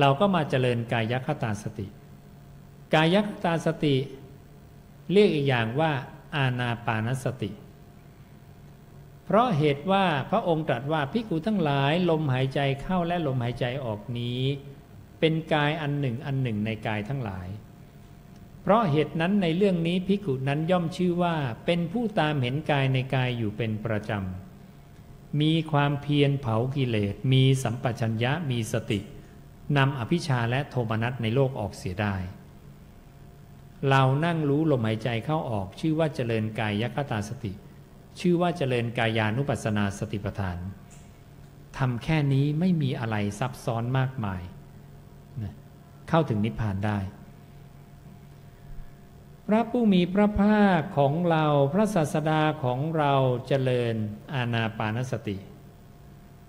เราก็มาเจริญกายคตาสติ กายคตาสติ เรียกอีกอย่างว่า อาณาปานสติ เพราะเหตุว่าพระองค์ตรัสว่าพิกูทั้งหลายลมหายใจเข้าและลมหายใจออกนี้ เป็นกายอันหนึ่งอันหนึ่งในกายทั้งหลาย เพราะเหตุนั้นในเรื่องนี้ภิกุนั้นย่อมชื่อว่าเป็นผู้ตามเห็นกายในกายอยู่เป็นประจำ มีความเพียรเผากิเลส มีสัมปชัญญะมีสตินำอภิชาและโทมนัสในโลกออกเสียได้ เรานั่งรู้ลมหายใจเข้าออก ชื่อว่าเจริญกายยคตาสติ ชื่อว่าเจริญกายานุปัสสนาสติปัฏฐานทำแค่นี้ไม่มีอะไรซับซ้อนมากมายเข้าถึงนิพพานได้ พระผู้มีพระภาคของเราพระศาสดาของเราเจริญอาณาปานสติ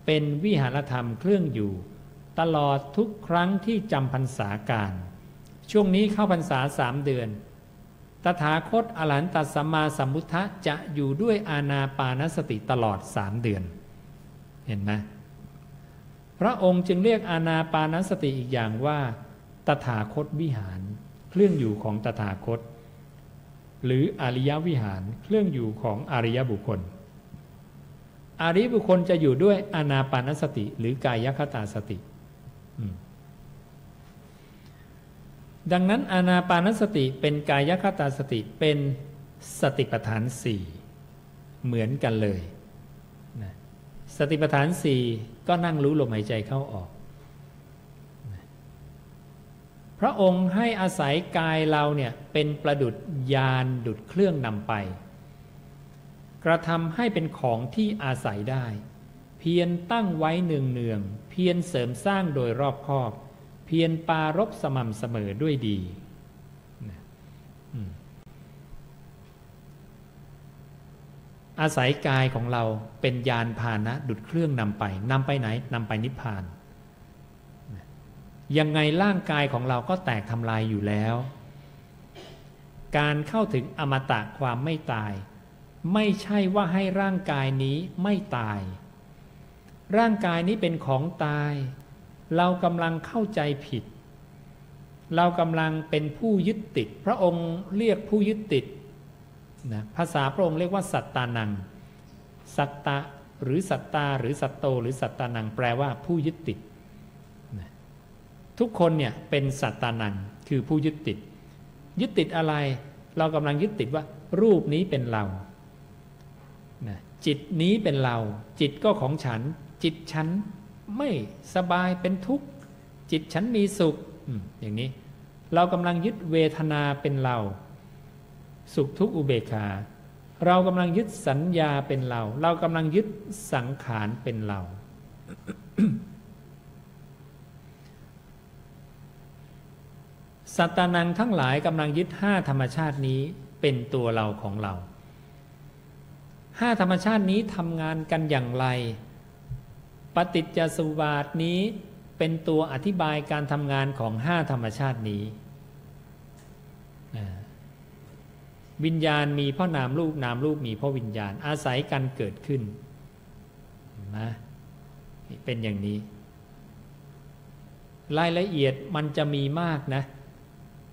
เป็นวิหารธรรมเครื่องอยู่ ตลอดทุกครั้งที่จำพรรษาการ ช่วงนี้เข้าพรรษาสามเดือน ตถาคตอรหันตสัมมาสัมพุทธะจะอยู่ด้วยอาณาปานสติตลอดสามเดือน เห็นไหมพระองค์จึงเรียกอาณาปานสติอีกอย่างว่า ตถาคตวิหาร เครื่องอยู่ของตถาคต หรืออริยวิหารเครื่องอยู่ของอริยบุคคล อริยบุคคลจะอยู่ด้วยอาณาปานสติหรือกายคตาสติ ดังนั้นอาณาปานสติเป็นกายคตาสติเป็นสติปัฏฐานสี่เหมือนกันเลยสติปัฏฐานสี่ก็นั่งรู้ลมหายใจเข้าออกพระองค์ให้อาศัยกายเราเนี่ยเป็นประดุดยานดุดเครื่องนำไป กระทำให้เป็นของที่อาศัยได้ เพียรตั้งไว้เนืองเนืองเพียรเสริมสร้างโดยรอบคอบ พียรปารบสม่ำเสมอด้วยดี อาศัยกายของเราเป็นยานพาหนะ ดุดเครื่องนำไปนำไปไหนนำไปนิพพาน ยังไงร่างกายของเราก็แตกทำลายอยู่แล้ว การเข้าถึงอมตะความไม่ตาย ไม่ใช่ว่าให้ร่างกายนี้ไม่ตาย ร่างกายนี้เป็นของตาย เรากำลังเข้าใจผิด เรากำลังเป็นผู้ยึดติด พระองค์เรียกผู้ยึดติดนะภาษาพระองค์เรียกว่าสัตตานัง สัตตะหรือสัตตาหรือสัตโต หรือสัตตานัง แปลว่าผู้ยึดติดนะทุกคนเนี่ยเป็นสัตตานังคือผู้ยึดติด ยึดติดอะไร เรากำลังยึดติดว่า รูปนี้เป็นเรานะจิตนี้เป็นเรา จิตก็ของฉัน จิตฉัน ไม่สบายเป็นทุกข์ จิตฉันมีสุขอย่างนี้ เรากำลังยึดเวทนาเป็นเรา สุขทุกข์อุเบกขา เรากำลังยึดสัญญาเป็นเรา เรากำลังยึดสังขารเป็นเรา สัตตานังทั้งหลายกำลังยึดห้าธรรมชาตินี้เป็นตัวเราของเราห้าธรรมชาตินี้ทำงานกันอย่างไร ปฏิจจสุบาทนี้เป็นตัวอธิบายการทำงานของห้าธรรมชาตินี้วิญญาณมีพ่อนามรูปนามรูปมีพ่อวิญญาณ อาศัยกันเกิดขึ้นนะเป็นอย่างนี้ รายละเอียดมันจะมีมากนะ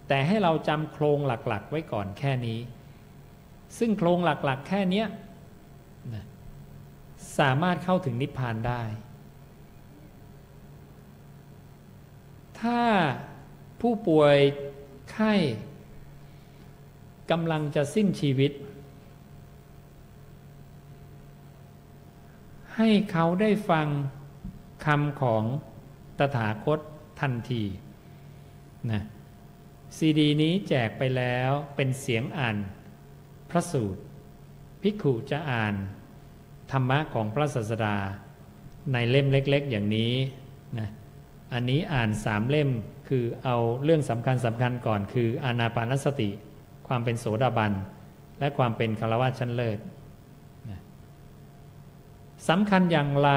แต่ให้เราจำโครงหลักๆ ไว้ก่อนแค่นี้ ซึ่งโครงหลักๆ แค่นี้สามารถเข้าถึงนิพพานได้ ถ้าผู้ป่วยไข้กำลังจะสิ้นชีวิต ให้เขาได้ฟังคำของตถาคตทันทีนะซีดีนี้แจกไปแล้วเป็นเสียงอ่านพระสูตร พิกขุจะอ่านธรรมะของพระศาสดา ในเล่มเล็ก ๆ อย่างนี้นะ อันนี้อ่านสามเล่มคือเอาเรื่องสำคัญสำคัญก่อน คืออานาปานสติ ความเป็นโสดาบัน และความเป็นคารวะชั้นเลิศสำคัญอย่างไร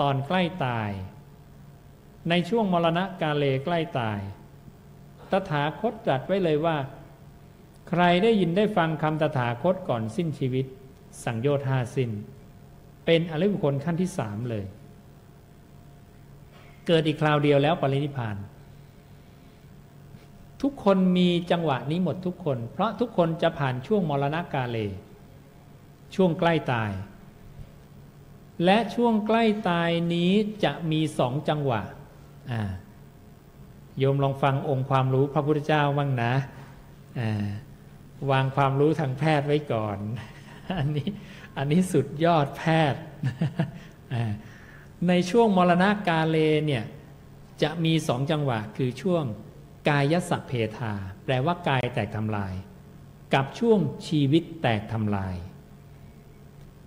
ตอนใกล้ตาย ในช่วงมรณะกาเลใกล้ตาย ตถาคตตรัสไว้เลยว่า ใครได้ยินได้ฟังคำตถาคตก่อนสิ้นชีวิต สังโยชน์ห้าสิน้น เป็นอริบุคคลขั้นที่สามเลย เกิดอีกคราวเดียวแล้วปรินิพาน ทุกคนมีจังหวะนี้หมดทุกคน เพราะทุกคนจะผ่านช่วงมรณกาเล ช่วงใกล้ตาย และช่วงใกล้ตายนี้จะมีสองจังหวะโยมลองฟังองค์ความรู้พระพุทธเจ้าบ้างนะวางความรู้ทางแพทย์ไว้ก่อน อันนี้ อันนี้สุดยอดแพทย์ ในช่วงมรณะกาเลเนี่ยจะมีสองจังหวะคือช่วงกายสัพเพทา แปลว่ากายแตกทำลาย กับช่วงชีวิตแตกทำลาย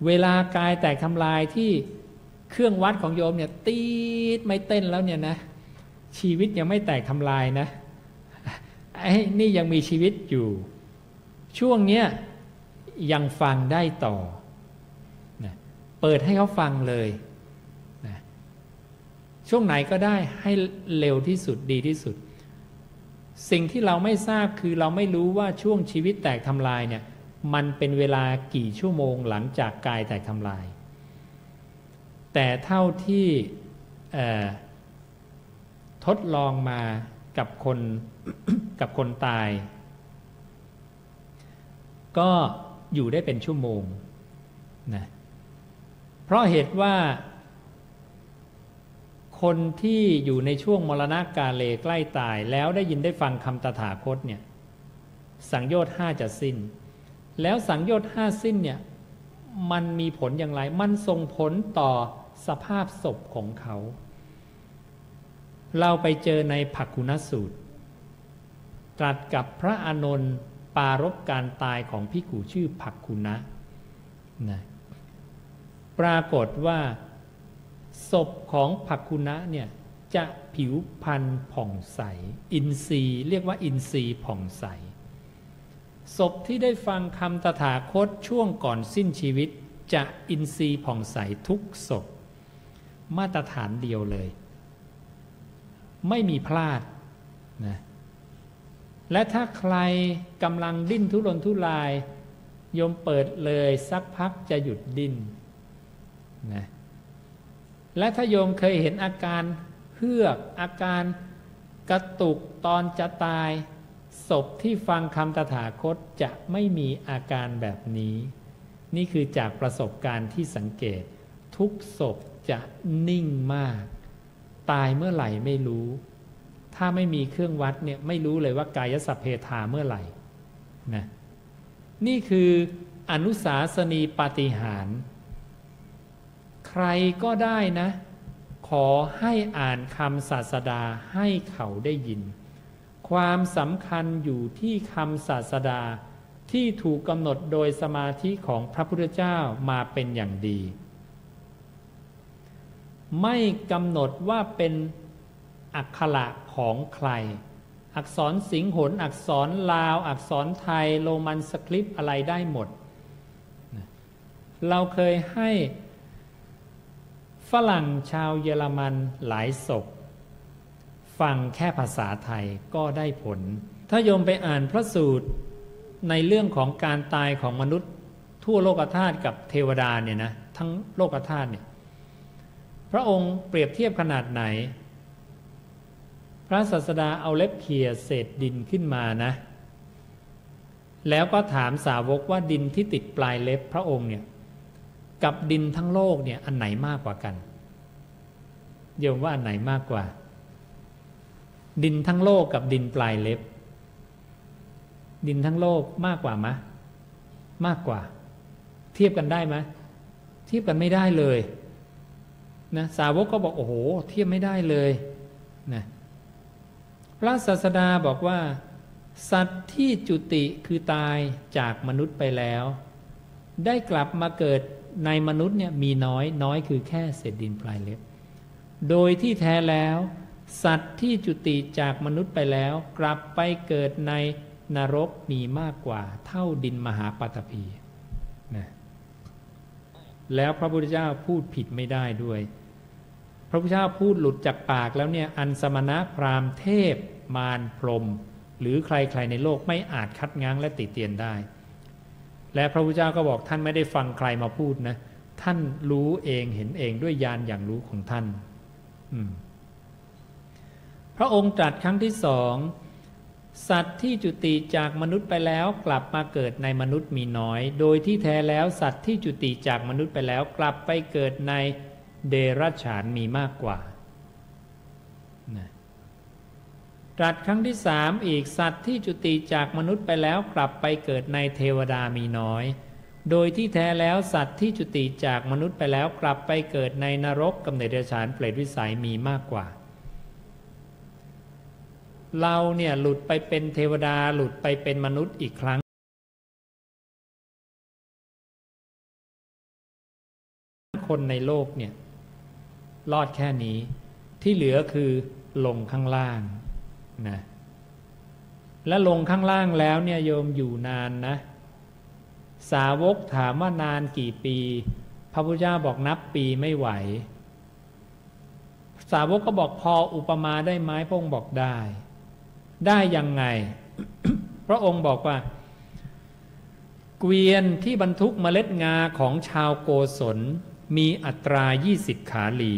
เวลากายแตกทำลายที่เครื่องวัดของโยมเนี่ยตีดไม่เต้นแล้วเนี่ยนะ ชีวิตยังไม่แตกทำลายนะไอ้นี่ยังมีชีวิตอยู่ ช่วงเนี้ยยังฟังได้ต่อ เปิดให้เขาฟังเลย ช่วงไหนก็ได้ให้เร็วที่สุดดีที่สุด สิ่งที่เราไม่ทราบคือเราไม่รู้ว่าช่วงชีวิตแตกทำลายเนี่ยมันเป็นเวลากี่ชั่วโมงหลังจากกายแตกทำลาย แต่เท่าที่ทดลองมากับคนกับคนตาย ก็อยู่ได้เป็นชั่วโมงนะเพราะเหตุว่า คนที่อยู่ในช่วงมรณะกาเลใกล้ตาย แล้วได้ยินได้ฟังคำตถาคตเนี่ยสังโยชน์ห้าจะสิ้น แล้วสังโยชน์ห้าสิ้นเนี่ยมันมีผลอย่างไร มันส่งผลต่อสภาพศพของเขา เราไปเจอในผักคุณสูตร ตรัสกับพระอานนท์ปารบการตายของพิกูชื่อผักคุณะนะปรากฏว่า ศพของผักคุณะเนี่ยจะผิวพันธ์ผ่องใส อินทรีย์เรียกว่าอินทรีย์ผ่องใส ศพที่ได้ฟังคำตถาคตช่วงก่อนสิ้นชีวิต จะอินทรีย์ผ่องใสทุกศพ มาตรฐานเดียวเลย ไม่มีพลาดนะและถ้าใครกำลังดิ้นทุรนทุรายโยมเปิดเลยสักพักจะหยุดดิ้นนะ และถ้าโยมเคยเห็นอาการเฮือก อาการกระตุกตอนจะตาย ศพที่ฟังคำตถาคตจะไม่มีอาการแบบนี้ นี่คือจากประสบการณ์ที่สังเกต ทุกศพจะนิ่งมาก ตายเมื่อไหร่ไม่รู้ ถ้าไม่มีเครื่องวัดเนี่ยไม่รู้เลยว่ากายสัพเพทาเมื่อไหร่นะนี่คืออนุสาสนีปาฏิหาร รก็ได้นะ ขอให้อ่านคำศาสดาให้เขาได้ยิน ความสำคัญอยู่ที่คำศาสดาที่ถูกกำหนดโดยสมาธิของพระพุทธเจ้ามาเป็นอย่างดี ไม่กำหนดว่าเป็นอักขระของใคร อักษรสิงหนอักษรลาว อักษรไทย โรมันสคริปต์อะไรได้หมด เราเคยให้ รั่งชาวเยอรมันหลายศพฟังแค่ภาษาไทยก็ได้ผล ถ้าโยมไปอ่านพระสูตรในเรื่องของการตายของมนุษย์ ทั่วโลกธาตุกับเทวดาเนี่ยนะทั้งโลกธาตุเนี่ยพระองค์เปรียบเทียบขนาดไหน พระศาสดาเอาเล็บเขี่ยเศษดินขึ้นมานะ แล้วก็ถามสาวกว่าดินที่ติดปลายเล็บพระองค์เนี่ย กับดินทั้งโลกเนี่ยอันไหนมากกว่ากันโยมว่าอันไหนมากกว่า ดินทั้งโลกกับดินปลายเล็บ ดินทั้งโลกมากกว่ามะ มากกว่า เทียบกันได้ไหมเทียบกันไม่ได้เลยนะสาวกก็บอกโอ้โห เทียบไม่ได้เลยนะพระศาสดาบอกว่า สัตว์ที่จุติคือตายจากมนุษย์ไปแล้ว ได้กลับมาเกิด ในมนุษย์เนี่ยมีน้อยน้อยคือแค่เศษดินปลายเล็บ โดยที่แท้แล้ว สัตว์ที่จุติจากมนุษย์ไปแล้ว กลับไปเกิดในนรกมีมากกว่า เท่าดินมหาปัตภีนะแล้วพระพุทธเจ้าพูดผิดไม่ได้ด้วย พระพุทธเจ้าพูดหลุดจากปากแล้วเนี่ยอันสมณะพราหมณ์เทพ มารพรม หรือใครๆในโลกไม่อาจคัดง้างและติเตียนได้ และพระพุทธเจ้าก็บอกท่านไม่ได้ฟังใครมาพูดนะ ท่านรู้เองเห็นเองด้วยญาณอย่างรู้ของท่านพระองค์ตรัสครั้งที่สองสัตว์ที่จุติจากมนุษย์ไปแล้วกลับมาเกิดในมนุษย์มีน้อย โดยที่แท้แล้วสัตว์ที่จุติจากมนุษย์ไปแล้วกลับไปเกิดในเดรัจฉานมีมากกว่านะ ตรัสครั้งที่สามอีกสัตว์ที่จุติจากมนุษย์ไปแล้วกลับไปเกิดในเทวดามีน้อย โดยที่แท้แล้วสัตว์ที่จุติจากมนุษย์ไปแล้วกลับไปเกิดในนรกกำเนิดเดรัจฉานเปรตวิสัยมีมากกว่า เราเนี่ยหลุดไปเป็นเทวดาหลุดไปเป็นมนุษย์อีกครั้งคนในโลกเนี่ยรอดแค่นี้ที่เหลือคือลงข้างล่าง นะและลงข้างล่างแล้วเนี่ยโยมอยู่นานนะ สาวกถามว่านานกี่ปี พระพุทธเจ้าบอกนับปีไม่ไหว สาวกก็บอกพออุปมาได้ไหมพระองค์บอกได้ ได้ยังไง พระองค์บอกว่า เกวียนที่บรรทุกเมล็ดงาของชาวโกศลมีอัตรายี่สิบขาลี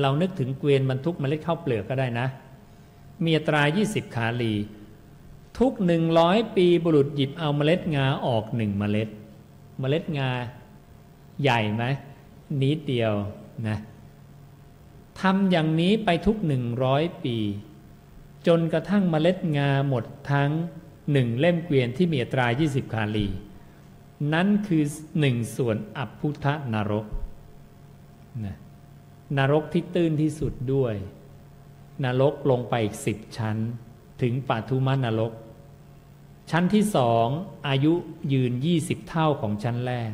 เรานึกถึงเกวียนบรรทุกเมล็ดข้าวเปลือกก็ได้นะ มีอัตรายี่สิบขาลี ทุกหนึ่งร้อยปีบุรุษหยิบเอาเมล็ดงาออกหนึ่งเมล็ด เมล็ดงาใหญ่ไหมนิดเดียวนะทำอย่างนี้ไปทุกหนึ่งร้อยปี จนกระทั่งเมล็ดงาหมดทั้งหนึ่งเล่มเกวียนที่มีอัตรายี่สิบคาลี นั่นคือหนึ่งส่วนอัพุทธนรกนะ นรกที่ตื้นที่สุดด้วย นรกลงไปอีกสิบชั้น ถึงปัทุมานรก ชั้นที่สองอายุยืนยี่สิบเท่าของชั้นแรก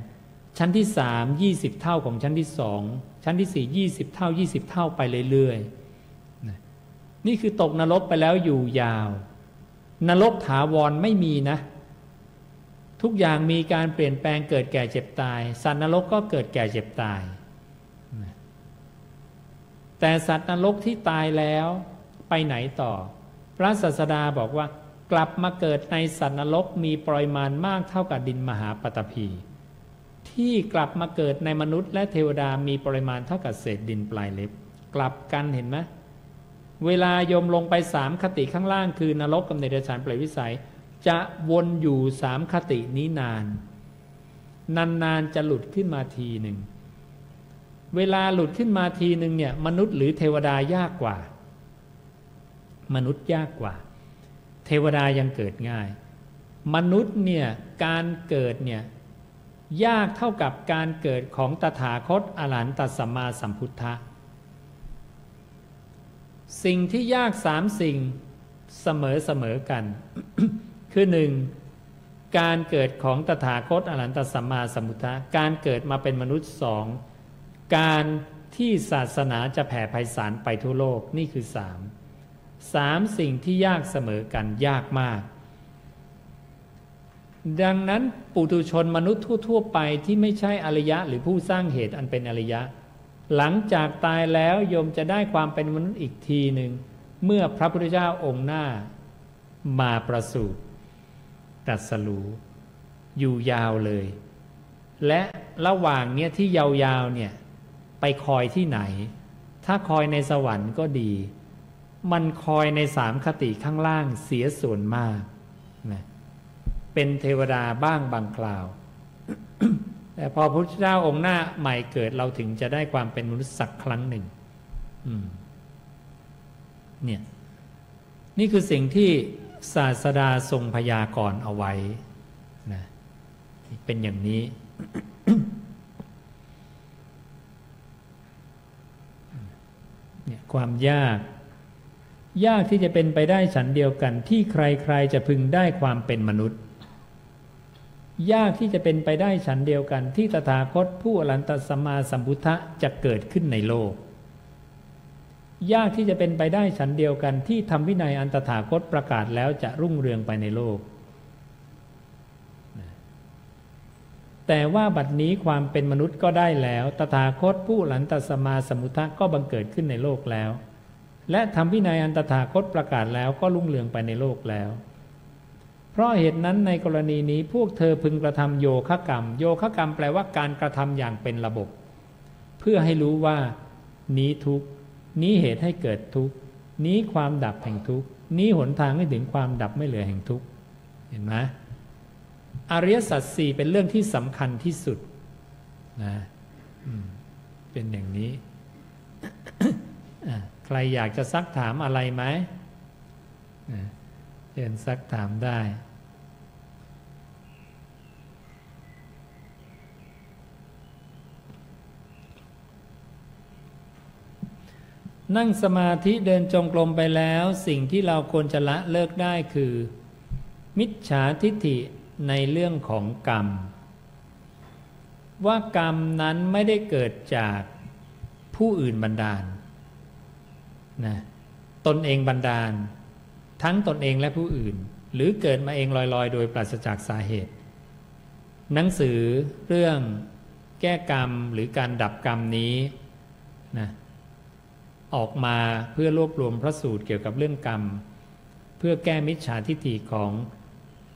ชั้นที่สามยี่สิบเท่าของชั้นที่สองชั้นที่สี่ยี่สิบเท่ายี่สิบเท่าไปเรื่อยๆนี่คือตกนรกไปแล้วอยู่ยาว นรกถาวรไม่มีนะ ทุกอย่างมีการเปลี่ยนแปลงเกิดแก่เจ็บตาย สัตว์นรกก็เกิดแก่เจ็บตาย แต่สัตว์นรกที่ตายแล้วไปไหนต่อ พระศาสดาบอกว่ากลับมาเกิดในสัตว์นรกมีปริมาณมากเท่ากับดินมหาปฐพี ที่กลับมาเกิดในมนุษย์และเทวดามีปริมาณเท่ากับเศษดินปลายเล็บ กลับกันเห็นไหมเวลายมลงไปสามคติข้างล่างคือนรกกับเนรชานเปรตวิสัย จะวนอยู่สามคตินี้นาน นานๆจะหลุดขึ้นมาทีหนึ่ง เวลาหลุดขึ้นมาทีหนึ่งเนี่ยมนุษย์หรือเทวดายากกว่า มนุษย์ยากกว่า เทวดายังเกิดง่าย มนุษย์เนี่ยการเกิดเนี่ยยากเท่ากับการเกิดของตถาคตอรหันตสัมมาสัมพุทธะสิ่งที่ยากสามสิ่งเสมอเสมอกัน คือหนึ่งการเกิดของตถาคตอรหันตสัมมาสัมพุทธะการเกิดมาเป็นมนุษย์สอง การที่ศาสนาจะแผ่ไพศาลไปทั่วโลกนี่คือสามสามสิ่งที่ยากเสมอกันยากมาก ดังนั้นปุถุชนมนุษย์ทั่ว ๆ ไปที่ไม่ใช่อริยะ หรือผู้สร้างเหตุอันเป็นอริยะ หลังจากตายแล้วโยมจะได้ความเป็นมนุษย์อีกทีหนึ่งเมื่อพระพุทธเจ้าองค์หน้ามาประสูติตรัสรู้อยู่ยาวเลย และระหว่างเนี้ยที่ยาวๆเนี่ย ไปคอยที่ไหน ถ้าคอยในสวรรค์ก็ดี มันคอยในสามคติข้างล่างเสียส่วนมากนะเป็นเทวดาบ้างบางคราว แต่พอพระพุทธเจ้าองค์หน้าใหม่เกิดเราถึงจะได้ความเป็นมนุษย์สักครั้งหนึ่งเนี่ยนี่คือสิ่งที่ศาสดาทรงพยากรณ์เอาไว้นะเป็นอย่างนี้ ความยาก ยากที่จะเป็นไปได้ฉันเดียวกันที่ใครๆจะพึงได้ความเป็นมนุษย์ ยากที่จะเป็นไปได้ฉันเดียวกันที่ตถาคตผู้อรันตสมมาสัมพุทธะจะเกิดขึ้นในโลก ยากที่จะเป็นไปได้ฉันเดียวกันที่ทำวินัยอันตถาคตประกาศแล้วจะรุ่งเรืองไปในโลก แต่ว่าบัดนี้ความเป็นมนุษย์ก็ได้แล้ว ตถาคตผู้หลันตสมาสมุทะก็บังเกิดขึ้นในโลกแล้ว และทำวินัยอันตถาคตประกาศแล้วก็รุ่งเรืองไปในโลกแล้ว เพราะเหตุนั้นในกรณีนี้พวกเธอพึงกระทำโยคะกรรม โยคะกรรมแปลว่าการกระทำอย่างเป็นระบบ เพื่อให้รู้ว่า นี้ทุกนี้เหตุให้เกิดทุกนี้ความดับแห่งทุกนี้หนทางให้ถึงความดับไม่เหลือแห่งทุกเห็นไหม อริยสัจสี่เป็นเรื่องที่สำคัญที่สุดนะเป็นอย่างนี้ ใครอยากจะซักถามอะไรไหมเชิญซักถามได้นั่งสมาธิเดินจงกรมไปแล้ว สิ่งที่เราควรจะละเลิกได้คือ มิจฉาทิฏฐิ ในเรื่องของกรรม ว่ากรรมนั้นไม่ได้เกิดจากผู้อื่นบันดาลนะตนเองบันดาล ทั้งตนเองและผู้อื่น หรือเกิดมาเองลอยๆ โดยปราศจากสาเหตุ หนังสือเรื่องแก้กรรมหรือการดับกรรมนี้นะออกมาเพื่อรวบรวมพระสูตรเกี่ยวกับเรื่องกรรม เพื่อแก้มิจฉาทิฏฐิของ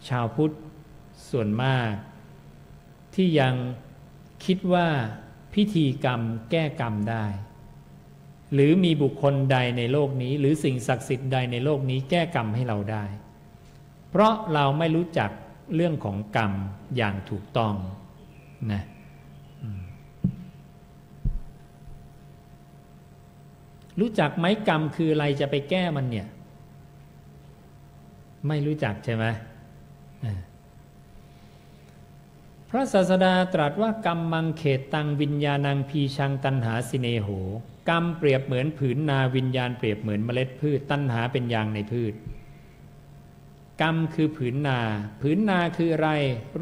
ชาวพุทธ ส่วนมาก ที่ยังคิดว่าพิธีกรรมแก้กรรมได้ หรือมีบุคคลใดในโลกนี้ หรือสิ่งศักดิ์สิทธิ์ใดในโลกนี้แก้กรรมให้เราได้ เพราะเราไม่รู้จักเรื่องของกรรมอย่างถูกต้องนะรู้จักไหมกรรมคืออะไรจะไปแก้มันเนี่ย ไม่รู้จักใช่ไหม พระศาสดาตรัสว่ากรรมมังเขตตังวิญญาณังพีชังตันหาสิเนโหกรรมเปรียบเหมือนผืนนาวิญญาณเปรียบเหมือนเมล็ดพืชตันหาเป็นยางในพืช กรรมคือผืนนา ผืนนาคืออะไร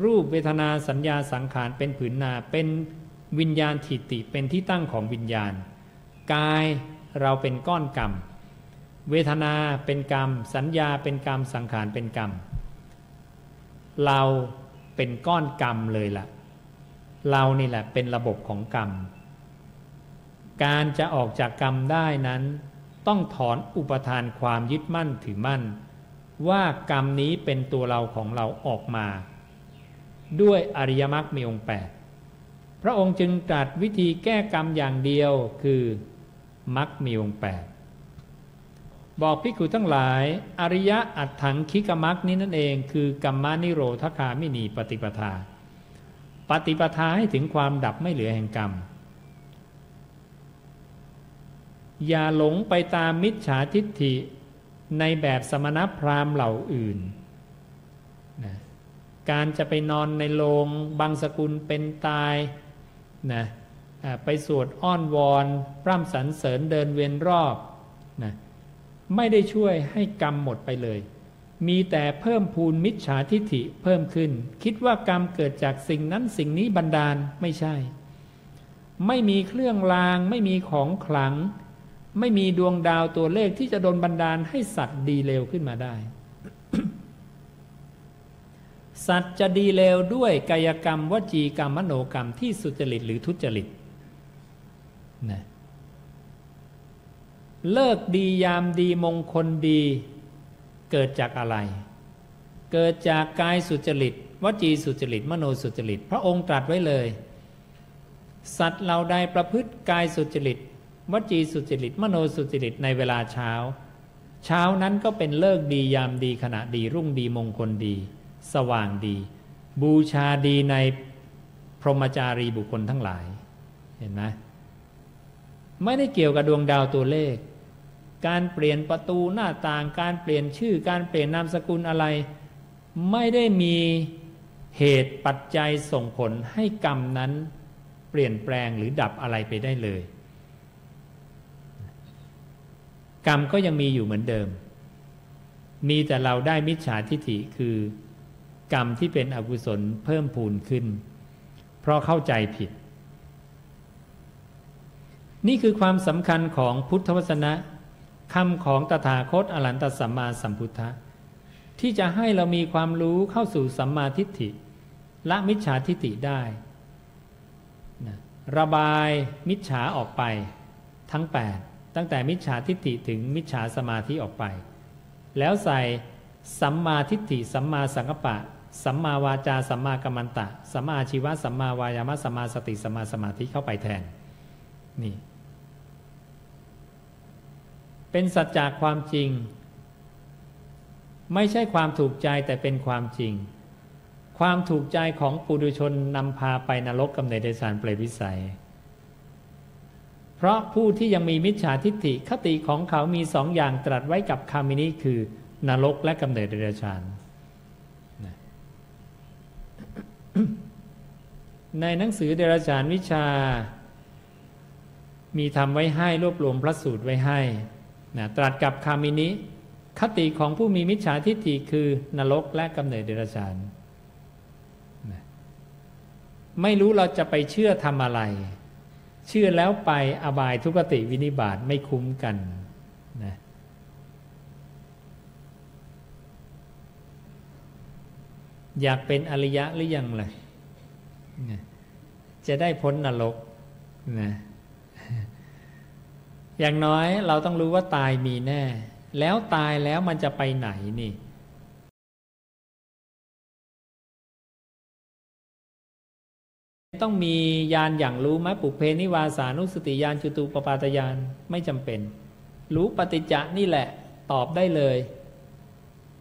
รูปเวทนาสัญญาสังขารเป็นผืนนาเป็นวิญญาณทิติเป็นที่ตั้งของวิญญาณ กายเราเป็นก้อนกรรม เวทนาเป็นกรรม สัญญาเป็นกรรมสังขารเป็นกรรม เรา เป็นก้อนกรรมเลยละ่ะ เรานี่แหละเป็นระบบของกรรม การจะออกจากกรรมได้นั้น ต้องถอนอุปทานความยึดมั่นถือมั่น ว่ากรรมนี้เป็นตัวเราของเราออกมา ด้วยอริยมรรคมีองค์แปดพระองค์จึงตรัสวิธีแก้กรรมอย่างเดียวคือมรรคมีองค์แปด บอกพิกุทั้งหลาย อริยะอัตถังคิกมักนี้นั่นเองคือกัมมานิโรธคามินีปฏิปทา ปฏิปทาให้ถึงความดับไม่เหลือแห่งกรรม อย่าหลงไปตามมิจฉาทิฏฐิในแบบสมณพราหมณ์เหล่าอื่นนะการจะไปนอนในโรงบางสกุลเป็นตายนะไปสวดอ้อนวอน พร่ำสรรเสริญเดินเวียนรอบนะ ไม่ได้ช่วยให้กรรมหมดไปเลย มีแต่เพิ่มพูนมิจฉาทิฐิเพิ่มขึ้น คิดว่ากรรมเกิดจากสิ่งนั้นสิ่งนี้บันดาลไม่ใช่ ไม่มีเครื่องราง ไม่มีของขลัง ไม่มีดวงดาวตัวเลขที่จะโดนบันดาลให้สัตว์ดีเลวขึ้นมาได้ สัตว์จะดีเลวด้วยกายกรรมวจีกรรมมโนกรรมที่สุจริตหรือทุจริตนะ เลิกดียามดีมงคลดี เกิดจากอะไร เกิดจากกายสุจริตวจีสุจริตมโนสุจริต พระองค์ตรัสไว้เลย สัตว์เราใดประพฤติกายสุจริตวจีสุจริต มโนสุจริตในเวลาเช้า เช้านั้นก็เป็นเลิกดียามดีขณะดีรุ่งดีมงคลดี สว่างดี บูชาดีในพรหมจารีบุคคลทั้งหลาย เห็นไหม ไม่ได้เกี่ยวกับดวงดาวตัวเลข การเปลี่ยนประตูหน้าต่างการเปลี่ยนชื่อการเปลี่ยนนามสกุลอะไร ไม่ได้มีเหตุปัจจัยส่งผลให้กรรมนั้นเปลี่ยนแปลงหรือดับอะไรไปได้เลย กรรมก็ยังมีอยู่เหมือนเดิม มีแต่เราได้มิจฉาทิฏฐิคือกรรมที่เป็นอกุศลเพิ่มพูนขึ้น เพราะเข้าใจผิด นี่คือความสำคัญของพุทธวจนะคำของตถาคตอรันตสัมมาสัมพุทธะที่จะให้เรามีความรู้เข้าสู่สัมมาทิฏฐิละมิจฉาทิฏฐิได้นะระบายมิจฉาออกไปทั้ง 8 ตั้งแต่มิจฉาทิฏฐิถึงมิจฉาสมาธิออกไป แล้วใส่สัมมาทิฏฐิสัมมาสังกปะ สัมมาวาจาสัมมากัมมันตะ สัมมาชีวะสัมมาวายามะสัมมาสติสัมมาสมาธิเข้าไปแทนนี่ เป็นสัจจะความจริง ไม่ใช่ความถูกใจแต่เป็นความจริง ความถูกใจของปุถุชนนำพาไปนรกกำเนิดเดชานเปรตวิสัย เพราะผู้ที่ยังมีมิจฉาทิฏฐิคติของเขามีสองอย่างตรัสไว้กับคามินี้คือนรกและกำเนิดเดรัจฉานในหนังสือเดรัจฉานวิชา มีทำไว้ให้รวบรวมพระสูตรไว้ให้ นะตรัสกับคามินิคติของผู้มีมิจฉาทิฏฐิคือนรกและกำเนิดเดรัจฉานนะไม่รู้เราจะไปเชื่อทำอะไร เชื่อแล้วไปอบายทุกติวินิบาตไม่คุ้มกันนะอยากเป็นอริยะหรือยังล่ะจะได้พ้นนรกนะ อย่างน้อยเราต้องรู้ว่าตายมีแน่ แล้วตายแล้วมันจะไปไหนนี่ต้องมียานอย่างรู้ไหมปุเพนิวาสานุสติยานจุตูปปาตยานไม่จำเป็น รู้ปฏิจจะนี่แหละตอบได้เลย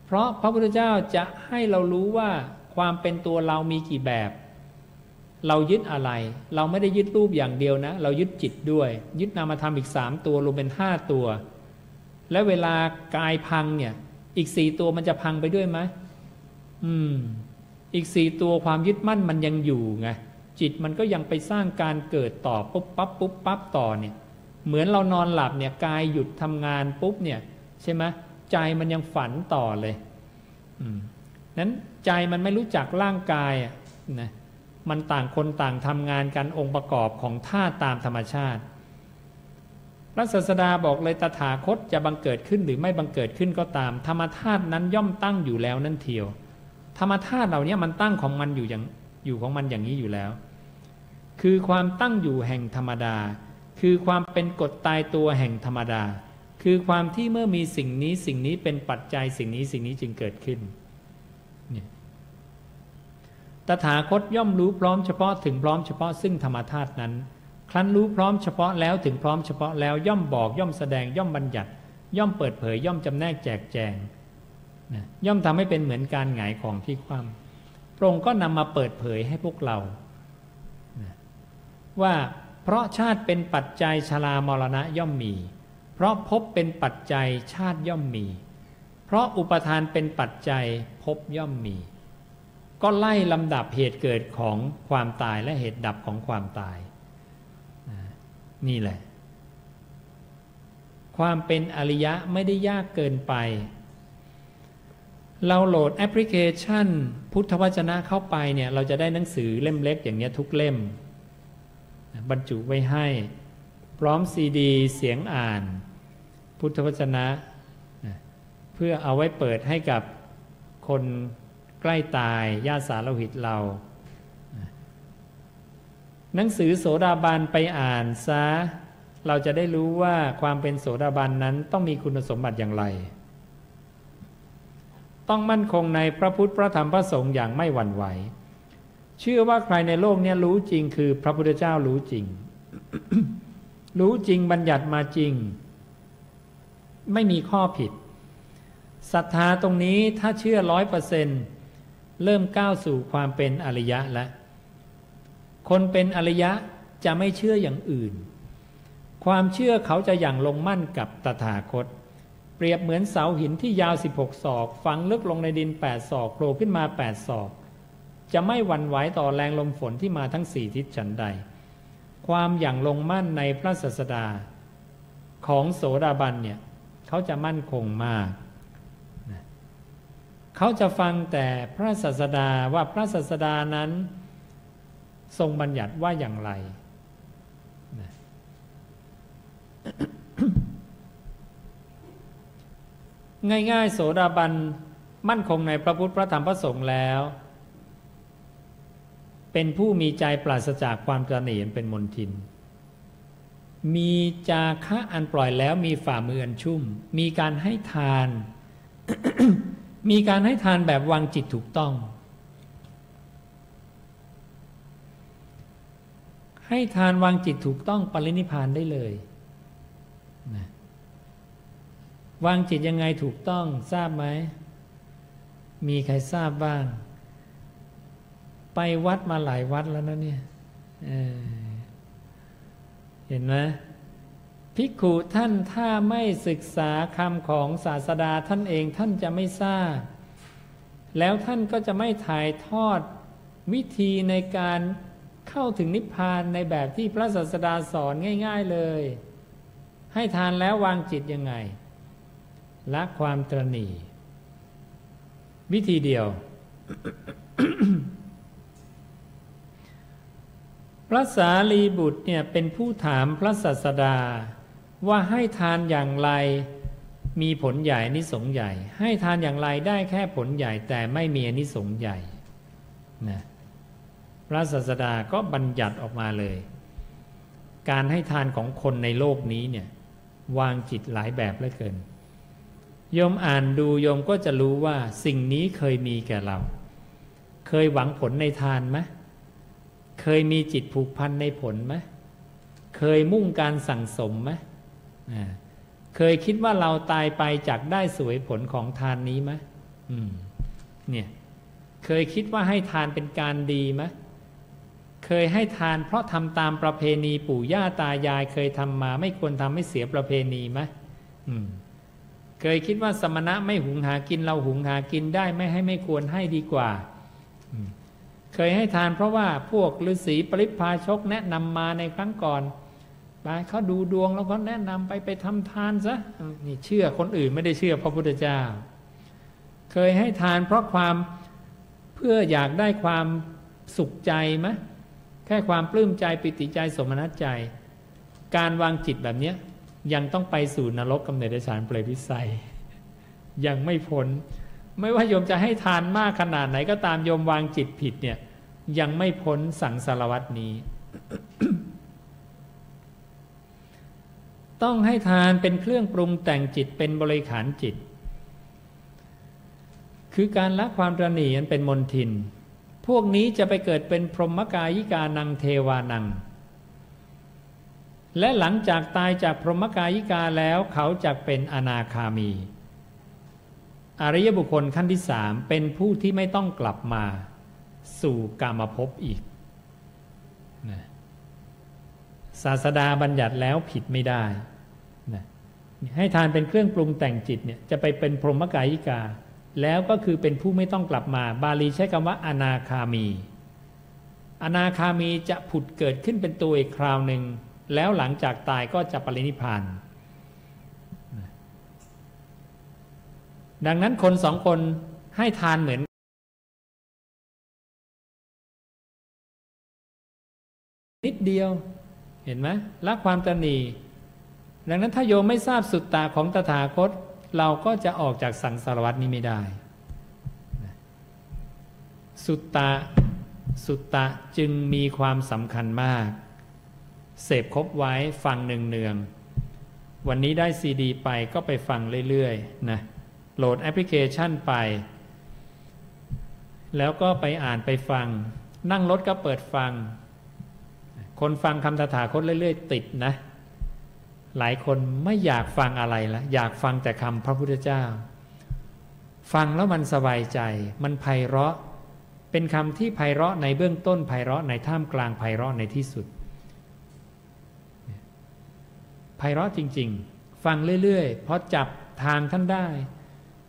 เพราะพระพุทธเจ้าจะให้เรารู้ว่าความเป็นตัวเรามีกี่แบบ เรายึดอะไร เราไม่ได้ยึดรูปอย่างเดียวนะ เรายึดจิตด้วย ยึดนามธรรมอีกสามตัวรวมเป็นห้าตัว และเวลากายพังเนี่ย อีกสี่ตัวมันจะพังไปด้วยไหมอืม อีกสี่ตัวความยึดมั่นมันยังอยู่ไงจิตมันก็ยังไปสร้างการเกิดต่อปุ๊บปั๊บปุ๊บปั๊บต่อเนี่ย เหมือนเรานอนหลับเนี่ยกายหยุดทำงานปุ๊บเนี่ยใช่ไหมใจมันยังฝันต่อเลย อืมนั้นใจมันไม่รู้จักร่างกายอะนะ มันต่างคนต่างทำงานกันองค์ประกอบของธาตุตามธรรมชาติ พระศาสดาบอกเลยตถาคตจะบังเกิดขึ้นหรือไม่บังเกิดขึ้นก็ตาม ธรรมธาตุนั้นย่อมตั้งอยู่แล้วนั่นเทียว ธรรมธาตุเหล่านี้มันตั้งของมันอยู่อย่างอยู่ของมันอย่างนี้อยู่แล้ว คือความตั้งอยู่แห่งธรรมดา คือความเป็นกฎตายตัวแห่งธรรมดา คือความที่เมื่อมีสิ่งนี้สิ่งนี้เป็นปัจจัยสิ่งนี้สิ่งนี้จึงเกิดขึ้นเนี่ย ตถาคตย่อมรู้พร้อมเฉพาะถึงพร้อมเฉพาะซึ่งธรรมธาตุนั้น ครั้นรู้พร้อมเฉพาะแล้วถึงพร้อมเฉพาะแล้วย่อมบอกย่อมแสดงย่อมบัญญัติ ย่อมเปิดเผยย่อมจำแนกแจกแจงนะย่อมทำให้เป็นเหมือนการหงายของที่คว่ำพระองค์ก็นำมาเปิดเผยให้พวกเรานะว่าเพราะชาติเป็นปัจจัยชรามรณะย่อมมี เพราะพบเป็นปัจจัยชาติย่อมมี เพราะอุปทานเป็นปัจจัยพบย่อมมี ก็ไล่ลำดับเหตุเกิดของความตายและเหตุดับของความตาย นี่แหละ ความเป็นอริยะไม่ได้ยากเกินไป เราโหลดแอปพลิเคชัน พุทธวจนะเข้าไปเนี่ยเราจะได้หนังสือเล่มเล็กอย่างนี้ทุกเล่ม บรรจุไว้ให้ พร้อมซีดีเสียงอ่าน พุทธวจนะ เพื่อเอาไว้เปิดให้กับคน ใกล้ตายญาติสารหิตเรา หนังสือโสดาบันไปอ่านซะ เราจะได้รู้ว่าความเป็นโสดาบันนั้นต้องมีคุณสมบัติอย่างไร ต้องมั่นคงในพระพุทธพระธรรมพระสงฆ์อย่างไม่หวั่นไหว เชื่อว่าใครในโลกนี้รู้จริงคือพระพุทธเจ้ารู้จริง รู้จริงบัญญัติมาจริง ไม่มีข้อผิดศรัทธาตรงนี้ถ้าเชื่อร้อยเปอร์เซ็นต์ เริ่มก้าวสู่ความเป็นอริยะแล้วคนเป็นอริยะจะไม่เชื่ออย่างอื่น ความเชื่อเขาจะอย่างลงมั่นกับตถาคต เปรียบเหมือนเสาหินที่ยาว 16 ศอก ฝังลึกลงในดิน 8 ศอกโผล่ขึ้นมา 8 ศอก จะไม่หวั่นไหวต่อแรงลมฝนที่มาทั้งสี่ทิศฉันใด ความอย่างลงมั่นในพระศาสดา ของโสดาบันเนี่ย เขาจะมั่นคงมาก เขาจะฟังแต่พระศาสดาว่าพระศาสดานั้น ทรงบัญญัติว่าอย่างไรง่ายๆ โสดาบันมั่นคงในพระพุทธพระธรรมพระสงฆ์แล้ว เป็นผู้มีใจปราศจากความกระหนีเป็นมนทิน มีจาคะอันปล่อยแล้วมีฝ่ามืออันชุ่ม มีการให้ทาน มีการให้ทานแบบวางจิตถูกต้อง ให้ทานวางจิตถูกต้องปรินิพานได้เลยนะวางจิตยังไงถูกต้องทราบไหม มีใครทราบบ้าง ไปวัดมาหลายวัดแล้วนะเนี่ยเเห็นไหม ภิกขุท่านถ้าไม่ศึกษาคำของศาสดาท่านเองท่านจะไม่ทราบ แล้วท่านก็จะไม่ถ่ายทอดวิธีในการเข้าถึงนิพพานในแบบที่พระศาสดาสอนง่าย ๆเลย ให้ทานแล้ววางจิตยังไงละความตรณีวิธีเดียว พระสารีบุตรเนี่ยเป็นผู้ถามพระศาสดา ว่าให้ทานอย่างไรมีผลใหญ่นิสงใหญ่ ให้ทานอย่างไรได้แค่ผลใหญ่แต่ไม่มีนิสงใหญ่นะพระศาสดาก็บัญญัติออกมาเลย การให้ทานของคนในโลกนี้เนี่ยวางจิตหลายแบบเหลือเกินโยมอ่านดูโยมก็จะรู้ว่าสิ่งนี้เคยมีแก่เรา เคยหวังผลในทานไหมเคยมีจิตผูกพันในผลไหมเคยมุ่งการสั่งสมไหม เคยคิดว่าเราตายไปจากได้สวยผลของทานนี้ไหมเนี่ย เคยคิดว่าให้ทานเป็นการดีไหมเคยให้ทานเพราะทำตามประเพณีปู่ย่าตายายเคยทำมา ไม่ควรทำให้เสียประเพณีไหมมเคยคิดว่าสมณะไม่หุงหากินเราหุงหากินได้ไม่ให้ไม่ควรให้ดีกว่าเคยให้ทานเพราะว่าพวกฤาษีปริพาชกแนะนำมาในครั้งก่อน ไปเขาดูดวงแล้วก็แนะนำไปไปทำทานซะนี่เชื่อคนอื่นไม่ได้เชื่อพระพุทธเจ้า เคยให้ทานเพราะความเพื่ออยากได้ความสุขใจไหมแค่ความปลื้มใจปิติใจสมนัตใจ การวางจิตแบบนี้ยังต้องไปสู่นรกกำเนิดเดชานเปรตวิสัย ยังไม่พ้นไม่ว่าโยมจะให้ทานมากขนาดไหนก็ตามโยมวางจิตผิดเนี่ยยังไม่พ้นสังสารวัตนี้ ต้องให้ทานเป็นเครื่องปรุงแต่งจิตเป็นบริขารจิต คือการละความตรณีนันเป็นมนทิน พวกนี้จะไปเกิดเป็นพรหมกายิกานังเทวานัง และหลังจากตายจากพรหมกายิกาแล้วเขาจะเป็นอนาคามี อริยบุคคลขั้นที่สามเป็นผู้ที่ไม่ต้องกลับมา สู่กามภพอีกนะศาสดาบัญญัติแล้วผิดไม่ได้ ให้ทานเป็นเครื่องปรุงแต่งจิตเนี่ยจะไปเป็นพรหมกายิกา แล้วก็คือเป็นผู้ไม่ต้องกลับมา บาลีใช้คำว่าอนาคามี อนาคามีจะผุดเกิดขึ้นเป็นตัวอีกคราวหนึ่งแล้วหลังจากตายก็จะปรินิพานดังนั้นคนสองคนให้ทานเหมือนนิดเดียว เห็นไหมละความตนี ดังนั้นถ้าโยมไม่ทราบสุตตาของตถาคต เราก็จะออกจากสังสารวัตนี้ไม่ได้ สุตตาสุตตะจึงมีความสำคัญมาก เสพครบไว้ฟังหนึ่งเนือง วันนี้ได้ซีดีไปก็ไปฟังเรื่อยๆนะโหลดแอปพลิเคชันไป แล้วก็ไปอ่านไปฟัง นั่งรถก็เปิดฟัง คนฟังคำตถาคตเรื่อยๆ ติดนะ หลายคนไม่อยากฟังอะไรละอยากฟังแต่คำพระพุทธเจ้า ฟังแล้วมันสบายใจ มันไพเราะ เป็นคำที่ไพเราะในเบื้องต้นไพเราะในท่ามกลางไพเราะในที่สุดไพเราะจริง ๆ ฟังเรื่อยๆพอจับทางท่านได้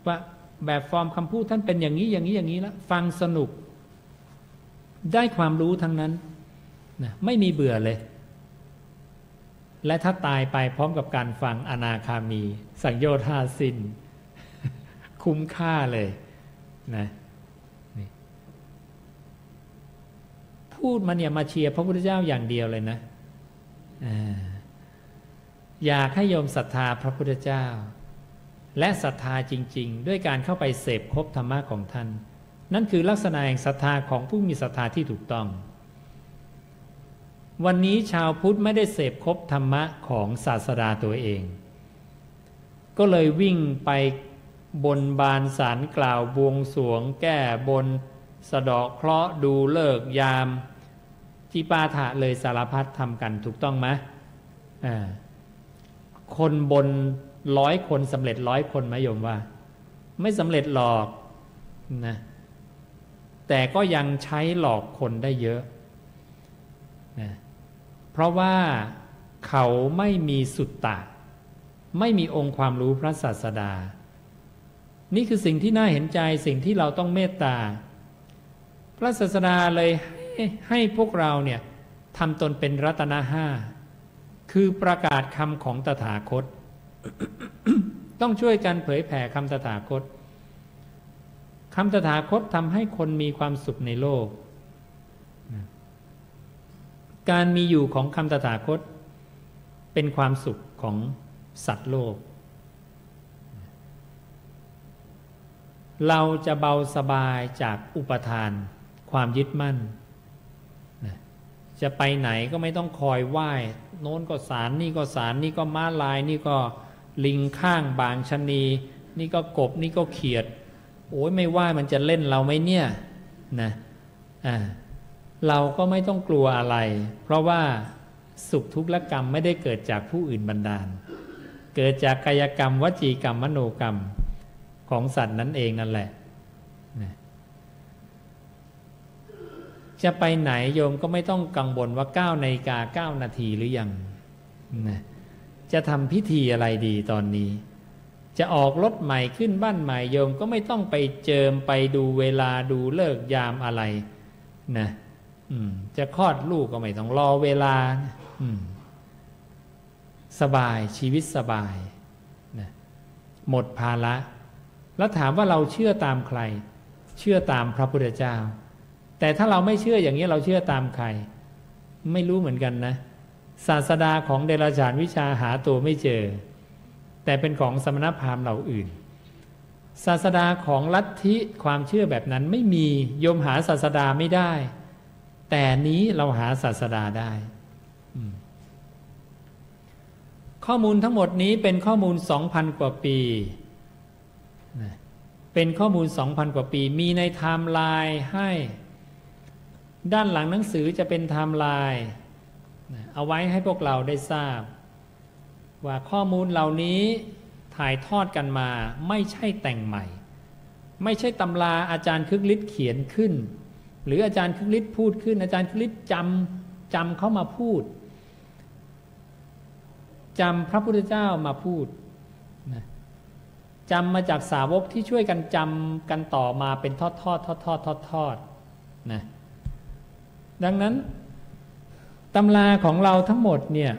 ว่าแบบฟอร์มคำพูดท่านเป็นอย่างนี้อย่างนี้อย่างนี้แล้วฟังสนุก ได้ความรู้ทั้งนั้นนะไม่มีเบื่อเลย และถ้าตายไปพร้อมกับการฟังอนาคามี สังโยธาสินคุ้มค่าเลยนะพูดมาเนี่ยมาเชียร์พระพุทธเจ้าอย่างเดียวเลยนะอ่าอยากให้โยมศรัทธาพระพุทธเจ้า และศรัทธาจริง ๆ ด้วยการเข้าไปเสพคบธรรมะของท่าน นั่นคือลักษณะแห่งศรัทธาของผู้มีศรัทธาที่ถูกต้อง วันนี้ชาวพุทธไม่ได้เสพครบธรรมะของศาสดาตัวเอง ก็เลยวิ่งไปบนบานสารกล่าวบวงสวง แก้บน สะดอกเคราะห์ดูเลิกยามจีปาถะเลยสารพัดทำกันถูกต้องไหมคนบนร้อยคนสำเร็จร้อยคนไหมโยมว่า ไม่สำเร็จหลอกนะแต่ก็ยังใช้หลอกคนได้เยอะ เพราะว่าเขาไม่มีสุตตะ ไม่มีองค์ความรู้พระศาสดา นี่คือสิ่งที่น่าเห็นใจสิ่งที่เราต้องเมตตา พระศาสดาเลยให้ให้พวกเราเนี่ยทำตนเป็นรัตนห้า คือประกาศคำของตถาคต ต้องช่วยกันเผยแผ่คำตถาคตคำตถาคตทำให้คนมีความสุขในโลก การมีอยู่ของคำตถาคต เป็นความสุขของสัตว์โลก เราจะเบาสบายจากอุปทาน ความยึดมั่น จะไปไหนก็ไม่ต้องคอยไหว้โน้นก็สารนี่ก็สารนี่ก็ม้าลาย นี่ก็ลิงข้างบางชนี นี่ก็กบนี่ก็เขียด โอ้ยไม่ว่ามันจะเล่นเราไหมเนี่ยนะอ่า เราก็ไม่ต้องกลัวอะไร เพราะว่าสุขทุกข์และกรรมไม่ได้เกิดจากผู้อื่นบันดาล เกิดจากกายกรรม วจีกรรมมโนกรรมของสัตว์นั้นเองนั่นแหละ จะไปไหนโยมก็ไม่ต้องกังวลว่า9นาฬิกา9นาทีหรือยังนะจะทำพิธีอะไรดีตอนนี้ จะออกรถใหม่ขึ้นบ้านใหม่โยมก็ไม่ต้องไปเจิมไปดูเวลาดูเลิกยามอะไรนะ จะคลอดลูกก็ไม่ต้องรอเวลาสบายชีวิตสบายนะหมดภาระแล้วถามว่าเราเชื่อตามใคร เชื่อตามพระพุทธเจ้า แต่ถ้าเราไม่เชื่ออย่างนี้เราเชื่อตามใคร ไม่รู้เหมือนกันนะศาสดาของเดรัจฉานวิชาหาตัวไม่เจอ แต่เป็นของสมณพราหมณ์เหล่าอื่น ศาสดาของลัทธิความเชื่อแบบนั้นไม่มีโยมหาศาสดาไม่ได้ แต่นี้เราหาศาสดาได้ ข้อมูลทั้งหมดนี้เป็นข้อมูลสองพันกว่าปี เป็นข้อมูลสองพันกว่าปี มีในไทม์ไลน์ให้ ด้านหลังหนังสือจะเป็นไทม์ไลน์เอาไว้ให้พวกเราได้ทราบ ว่าข้อมูลเหล่านี้ถ่ายทอดกันมาไม่ใช่แต่งใหม่ ไม่ใช่ตำราอาจารย์คึกฤทธิ์เขียนขึ้น หรืออาจารย์คึกฤทธิ์พูดขึ้น อาจารย์คึกฤทธิ์จำจำเขามาพูดจำพระพุทธเจ้ามาพูดนะจำมาจากสาวกที่ช่วยกันจำกันต่อมาเป็นทอดทอดทอดทอดทอดทอดนะดังนั้นตำราของเราทั้งหมดเนี่ย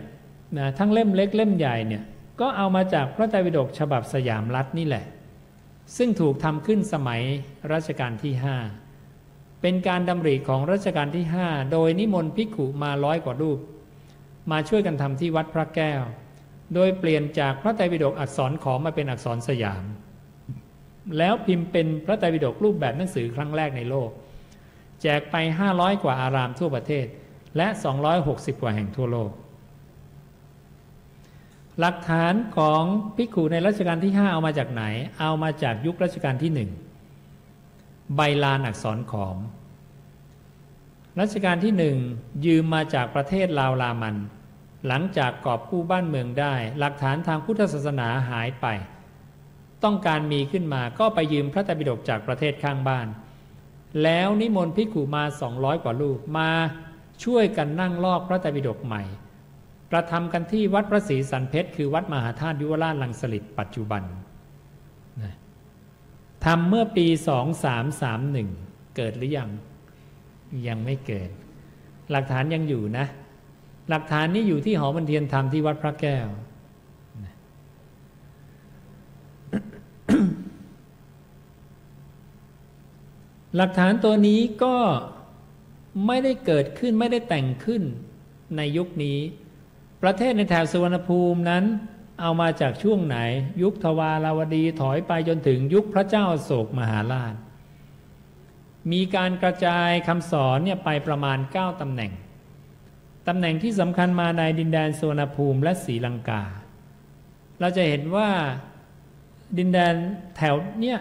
นะทั้งเล่มเล็กเล่มใหญ่เนี่ยก็เอามาจากพระไตรปิฎกฉบับสยามรัฐนี่แหละ ซึ่งถูกทำขึ้นสมัยรัชกาลที่ห้า เป็นการดำริของรัชกาลที่ห้าโดยนิมนต์ภิกขุมาร้อยกว่ารูป มาช่วยกันทำที่วัดพระแก้ว โดยเปลี่ยนจากพระไตรปิฎกอักษรขอมาเป็นอักษรสยาม แล้วพิมพ์เป็นพระไตรปิฎกรูปแบบหนังสือครั้งแรกในโลก แจกไป 500 กว่าอารามทั่วประเทศ และ 260 กว่าแห่งทั่วโลก หลักฐานของภิกขุในรัชกาลที่ห้าเอามาจากไหน เอามาจากยุครัชกาลที่หนึ่ง ใบลานอักษรขอม รัชกาลที่หนึ่งยืมมาจากประเทศลาวลามัน หลังจากกอบกู้บ้านเมืองได้ หลักฐานทางพุทธศาสนาหายไป ต้องการมีขึ้นมาก็ไปยืมพระตรปิฎกจากประเทศข้างบ้าน แล้วนิมนต์ภิกุมาสองร้อยกว่าลูกมาช่วยกันนั่งลอกพระตรปิฎกใหม่กระทำกันที่วัดพระศรีสันเพชรคือวัดมหาธาตุยุวราชลังสลิดปัจจุบัน ทำเมื่อปีสองสามสามหนึ่งเกิดหรือยัง ยังไม่เกิด หลักฐานยังอยู่นะ หลักฐานนี้อยู่ที่หอบันเทียนธรรมที่วัดพระแก้ว หลักฐานตัวนี้ก็ไม่ได้เกิดขึ้นไม่ได้แต่งขึ้นในยุคนี้ ประเทศในแถบสุวรรณภูมินั้น เอามาจากช่วงไหน ยุคทวาราวดีถอยไปจนถึงยุคพระเจ้าโศกมหาราช มีการกระจายคำสอนเนี่ยไปประมาณ 9ตำแหน่งตำแหน่งที่สำคัญมาในดินแดนสุวรรณภูมิและศรีลังกา เราจะเห็นว่าดินแดนแถวเนี่ย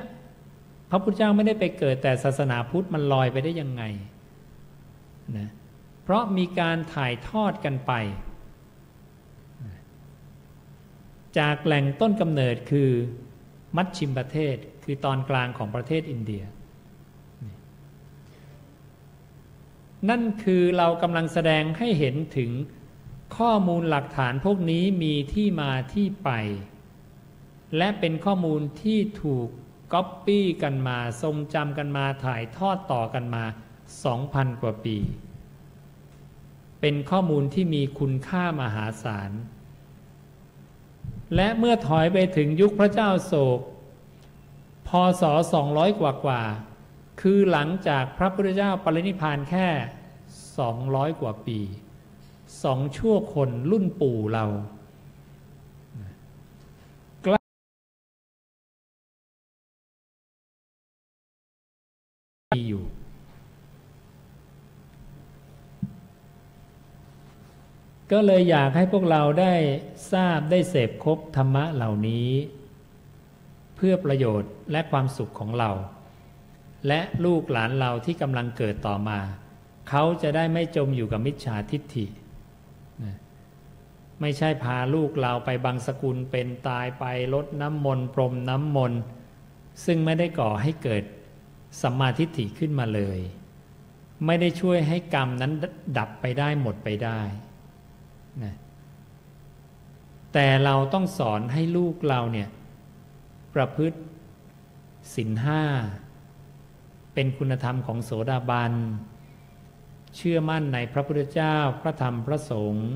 พระพุทธเจ้าไม่ได้ไปเกิดแต่ศาสนาพุทธมันลอยไปได้ยังไงนะเพราะมีการถ่ายทอดกันไป จากแหล่งต้นกำเนิดคือมัชชิมประเทศคือตอนกลางของประเทศอินเดีย นั่นคือเรากำลังแสดงให้เห็นถึงข้อมูลหลักฐานพวกนี้มีที่มาที่ไป และเป็นข้อมูลที่ถูกก๊อปปี้กันมา ทรงจำกันมาถ่ายทอดต่อกันมา 2,000 กว่าปี เป็นข้อมูลที่มีคุณค่ามหาศาล และเมื่อถอยไปถึงยุคพระเจ้าโศก พศ 200 กว่ากว่า คือหลังจากพระพุทธเจ้าปรินิพานแค่ 200 กว่าปี สองชั่วคนรุ่นปู่เรากล้าอยู่ ก็เลยอยากให้พวกเราได้ทราบได้เสพคบธรรมะเหล่านี้ เพื่อประโยชน์และความสุขของเรา และลูกหลานเราที่กำลังเกิดต่อมา เขาจะได้ไม่จมอยู่กับมิจฉาทิฏฐิ ไม่ใช่พาลูกเราไปบางสกุลเป็นตายไปลดน้ำมนต์พรมน้ำมนต์ซึ่งไม่ได้ก่อให้เกิดสัมมาทิฏฐิขึ้นมาเลย ไม่ได้ช่วยให้กรรมนั้นดับไปได้หมดไปได้ นะแต่เราต้องสอนให้ลูกเราเนี่ย ประพฤติศีลห้า เป็นคุณธรรมของโสดาบัน เชื่อมั่นในพระพุทธเจ้าพระธรรมพระสงฆ์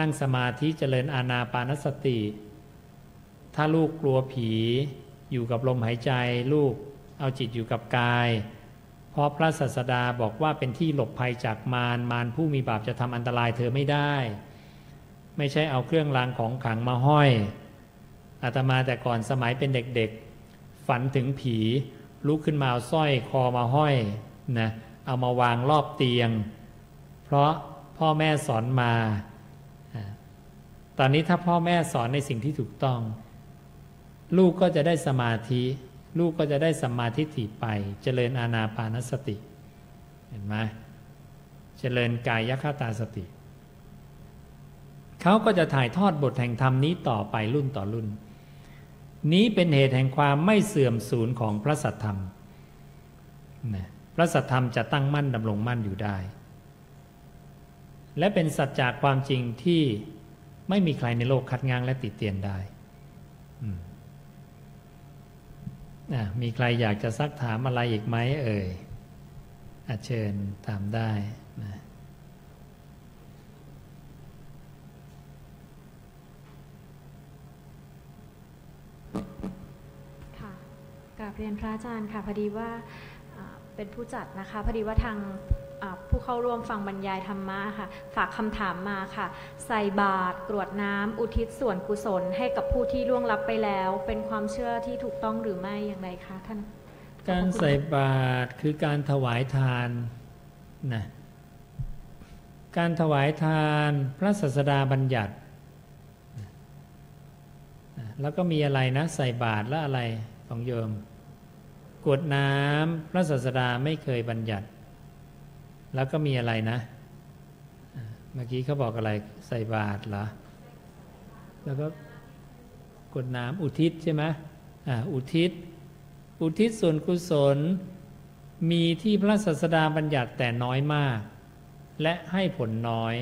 นั่งสมาธิเจริญอาณาปานสติ ถ้าลูกกลัวผี อยู่กับลมหายใจ ลูกเอาจิตอยู่กับกาย เพราะพระศาสดาบอกว่าเป็นที่หลบภัยจากมารมารผู้มีบาปจะทำอันตรายเธอไม่ได้ ไม่ใช่เอาเครื่องรางของขังมาห้อยอาตมาแต่ก่อนสมัยเป็นเด็กๆ ฝันถึงผีลุกขึ้นมาเอาสร้อยคอมาห้อยนะเอามาวางรอบเตียง เพราะพ่อแม่สอนมา ตอนนี้ถ้าพ่อแม่สอนในสิ่งที่ถูกต้อง ลูกก็จะได้สมาธิ ลูกก็จะได้สัมมาธิถิไป เจริญอาณาปานสติ เห็นไหมเจริญกายยคตาสติ เขาก็จะถ่ายทอดบทแห่งธรรมนี้ต่อไปรุ่นต่อรุ่น นี้เป็นเหตุแห่งความไม่เสื่อมสูญของพระสัทธรรมนะพระสัทธรรมจะตั้งมั่นดำรงมั่นอยู่ได้ และเป็นสัจจากความจริงที่ไม่มีใครในโลกคัดง้างและติดเตียนได้ มีใครอยากจะซักถามอะไรอีกไหมเอ่ยอาเชิญถามได้นะค่ะกราบเรียนพระอาจารย์ค่ะพอดีว่าเป็นผู้จัดนะคะพอดีว่าทาง ผู้เข้าร่วมฟังบรรยายธรรมะค่ะ ฝากคำถามมาค่ะ ใส่บาตรกรวดน้ำอุทิศส่วนกุศลให้กับผู้ที่ล่วงลับไปแล้ว เป็นความเชื่อที่ถูกต้องหรือไม่อย่างไรคะท่าน การใส่บาตรคือการถวายทานนะการถวายทานพระศาสดาบัญญัติ แล้วก็มีอะไรนะใส่บาตรแล้วอะไรของโยมกวดน้ำพระศาสดาไม่เคยบัญญัติ แล้วก็มีอะไรนะ เมื่อกี้เขาบอกอะไรใส่บาตรเหรอ แล้วก็กดน้ำอุทิศใช่ไหมอ่าอุทิศ อุทิศส่วนกุศล มีที่พระศาสดาบัญญัติแต่น้อยมาก และให้ผลน้อย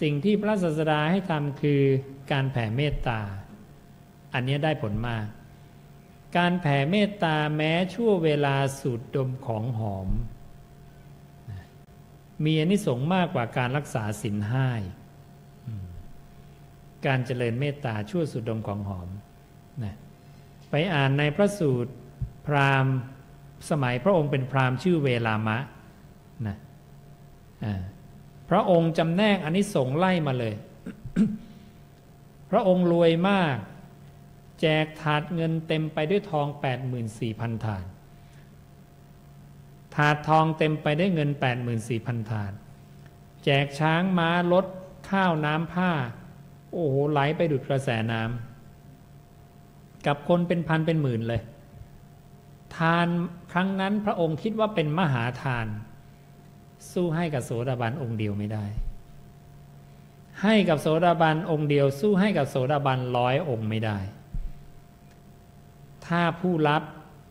สิ่งที่พระศาสดาให้ทำคือการแผ่เมตตา อันนี้ได้ผลมาก การแผ่เมตตาแม้ชั่วเวลาสูดดมของหอม มีอนิสงส์มากกว่าการรักษาศีลห้าการเจริญเมตตาชั่วสุดดมของหอมนะไปอ่านในพระสูตรพราหมณ์สมัยพระองค์เป็นพราหมณ์ชื่อเวลามะนะพระองค์จำแนกอนิสงส์ไล่มาเลย พระองค์รวยมาก แจกถาดเงินเต็มไปด้วยทอง 84,000 ถาด ถาดทองเต็มไปได้เงิน 84,000 ถาด แจกช้างม้ารถข้าวน้ำผ้า โอ้โหไหลไปดุดกระแสน้ำกับคนเป็นพันเป็นหมื่นเลย ทานครั้งนั้นพระองค์คิดว่าเป็นมหาทาน สู้ให้กับโสดาบันองค์เดียวไม่ได้ ให้กับโสดาบันองค์เดียว สู้ให้กับโสดาบันร้อยองค์ไม่ได้ ถ้าผู้รับ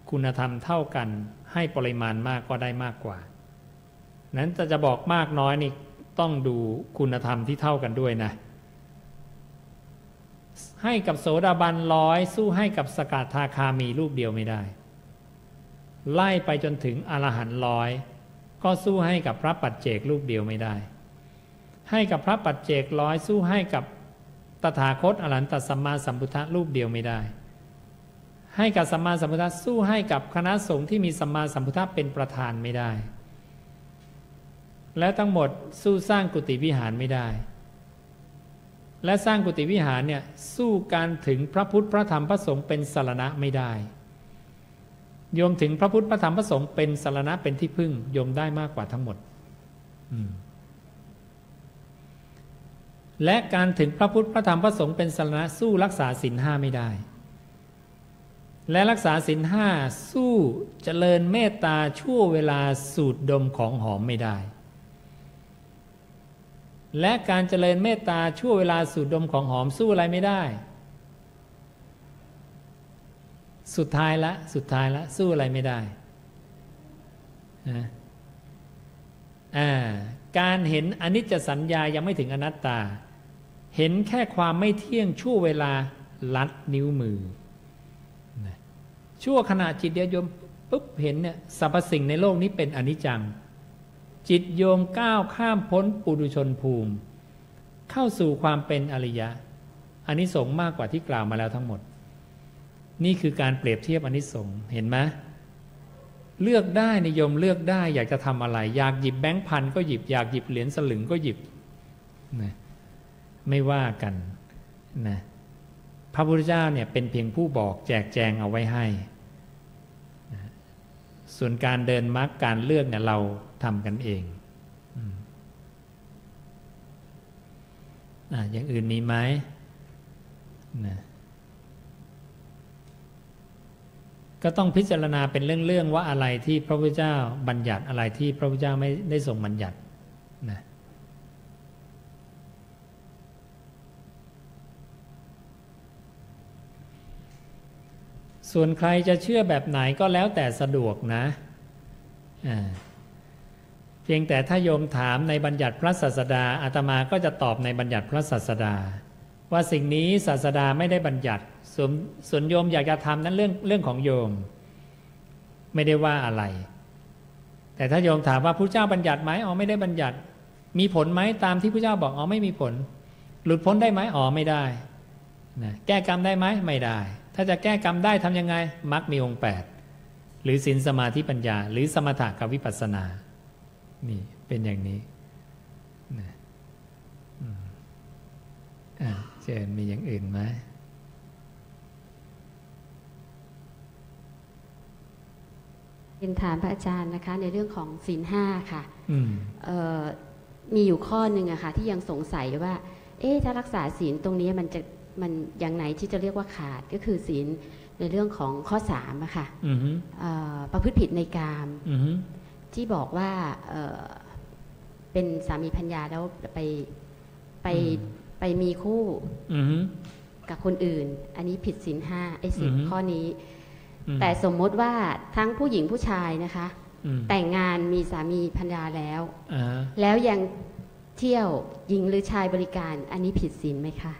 คุณธรรมเท่ากัน ให้ปริมาณมากก็ได้มากกว่า นั้นจะจะบอกมากน้อยนี่ต้องดูคุณธรรมที่เท่ากันด้วยนะ ให้กับโสดาบันร้อยสู้ให้กับสกทาคามีรูปเดียวไม่ได้ ไล่ไปจนถึงอรหันต์ร้อยก็สู้ให้กับพระปัจเจกรูปเดียวไม่ได้ ให้กับพระปัจเจกร้อยสู้ให้กับตถาคตอรหันตสัมมาสัมพุทธรูปเดียวไม่ได้ ให้กับสัมมาสัมพุทธสู้ให้กับคณะสงฆ์ที่มีสัมมาสัมพุทธเป็นประธานไม่ได้ และทั้งหมดสู้สร้างกุฏิวิหารไม่ได้ และสร้างกุฏิวิหารเนี่ยสู้การถึงพระพุทธพระธรรมพระสงฆ์เป็นสารณะไม่ได้ โยมถึงพระพุทธพระธรรมพระสงฆ์เป็นสารณะเป็นที่พึ่งโยมได้มากกว่าทั้งหมดและการถึงพระพุทธพระธรรมพระสงฆ์เป็นสารณะสู้รักษาศีลห้าไม่ได้ และรักษาศีลห้าสู้เจริญเมตตาชั่วเวลาสูดดมของหอมไม่ได้ และการเจริญเมตตาชั่วเวลาสูดดมของหอมสู้อะไรไม่ได้ สุดท้ายละสุดท้ายละสู้อะไรไม่ได้นะการเห็นอนิจจสัญญายังไม่ถึงอนัตตา เห็นแค่ความไม่เที่ยงชั่วเวลาลัดนิ้วมือ ชั่วขณะจิตเดียวโยมปุ๊บเห็นเนี่ยสรรพสิ่งในโลกนี้เป็นอนิจจัง จิตโยมก้าวข้ามพ้นปุถุชนภูมิ เข้าสู่ความเป็นอริยะอันนี้สงมากกว่าที่กล่าวมาแล้วทั้งหมด นี่คือการเปรียบเทียบอนิสงส์เห็นไหมเลือกได้นิยมเลือกได้อยากจะทำอะไร อยากหยิบแบงค์พันก็หยิบอยากหยิบเหรียญสลึงก็หยิบนะไม่ว่ากันนะพระพุทธเจ้าเนี่ยเป็นเพียงผู้บอกแจกแจงเอาไว้ให้ ส่วนการเดินมรรคการเลือกเนี่ยเราทำกันเองอ่าอย่างอื่นมีไหมนะก็ต้องพิจารณาเป็นเรื่องๆว่าอะไรที่พระพุทธเจ้าบัญญัติอะไรที่พระพุทธเจ้าไม่ได้ทรงบัญญัติ ส่วนใครจะเชื่อแบบไหนก็แล้วแต่สะดวกนะเพียงแต่ถ้าโยมถามในบัญญัติพระศาสดาอาตมาก็จะตอบในบัญญัติพระศาสดา ว่าสิ่งนี้ศาสดาไม่ได้บัญญัติส่วนส่วนโยมอยากจะทำนั้นเรื่องเรื่องของโยม ไม่ได้ว่าอะไร แต่ถ้าโยมถามว่าพระเจ้าบัญญัติไหมอ๋อไม่ได้บัญญัติ มีผลไหมตามที่พระเจ้าบอกอ๋อไม่มีผล หลุดพ้นได้ไหมอ๋อไม่ได้นะแก้กรรมได้ไหมไม่ได้ ถ้าจะแก้กรรมได้ทํำยังไงมรรคมีองค์แปดหรือศีลสมาธิปัญญา หรือสมถะกับวิปัสสนา นี่เป็นอย่างนี้นะอ่าเจนมีอย่างอื่นไหมเป็นถามพระอาจารย์นะคะในเรื่องของศีลห้าค่ะมีอยู่ข้อหนึ่งอะค่ะที่ยังสงสัยว่า เอ๊ะถ้ารักษาศีลตรงนี้มันจะ มันอย่างไหนที่จะเรียกว่าขาดก็คือศีลในเรื่องของข้อสามอะค่ะประพฤติผิดในกามที่บอกว่าเป็นสามีพัญญาแล้วไปไปไปมีคู่กับคนอื่น อันนี้ผิดศีลห้าไอ้ศีลข้อนี้ แต่สมมติว่าทั้งผู้หญิงผู้ชายนะคะ แต่งงานมีสามีพัญญาแล้วแล้วยังเที่ยวหญิงหรือชายบริการ อันนี้ผิดศีลไหมคะ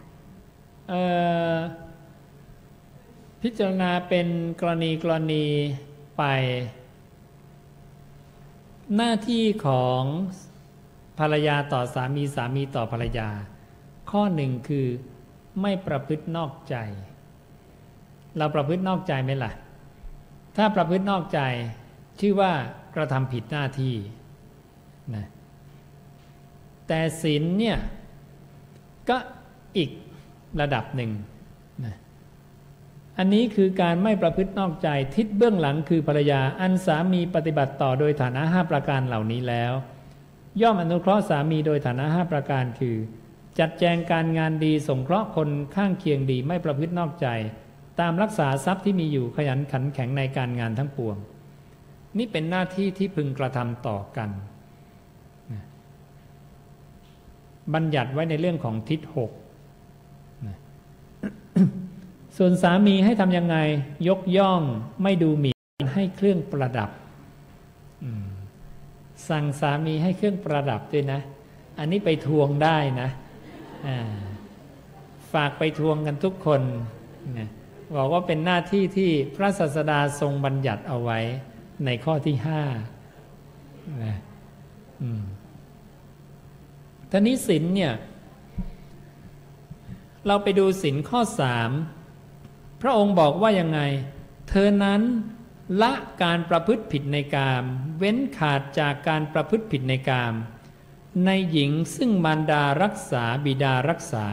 พิจารณาเป็นกรณีกรณีไป หน้าที่ของภรรยาต่อสามีสามีต่อภรรยา ข้อหนึ่งคือไม่ประพฤตินอกใจ เราประพฤตินอกใจไหมล่ะ ถ้าประพฤตินอกใจชื่อว่ากระทำผิดหน้าที่นะแต่ศีลเนี่ยก็อีก ระดับหนึ่งนะอันนี้คือการไม่ประพฤตินอกใจทิศเบื้องหลังคือภรรยาอันสามีปฏิบัติต่อโดยฐานะห้าประการเหล่านี้แล้ว ย่อมอนุเคราะห์สามีโดยฐานะห้าประการคือ จัดแจงการงานดีสงเคราะห์คนข้างเคียงดีไม่ประพฤตินอกใจ ตามรักษาทรัพย์ที่มีอยู่ขยันขันแข็งในการงานทั้งปวง นี่เป็นหน้าที่ที่พึงกระทำต่อกัน บัญญัติไว้ในเรื่องของทิศหก ส่วนสามีให้ทำยังไง ยกย่องไม่ดูหมิ่นให้เครื่องประดับสั่งสามีให้เครื่องประดับด้วยนะ อันนี้ไปทวงได้นะฝากไปทวงกันทุกคนบอกว่าเป็นหน้าที่ที่พระศาสดาทรงบัญญัติเอาไว้ในข้อที่ห้าท่านี้ศินเนี่ย เราไปดูศินข้อสาม พระองค์บอกว่ายังไง เธอนั้นละการประพฤติผิดในกาม เว้นขาดจากการประพฤติผิดในกาม ในหญิงซึ่งมารดารักษาบิดารักษา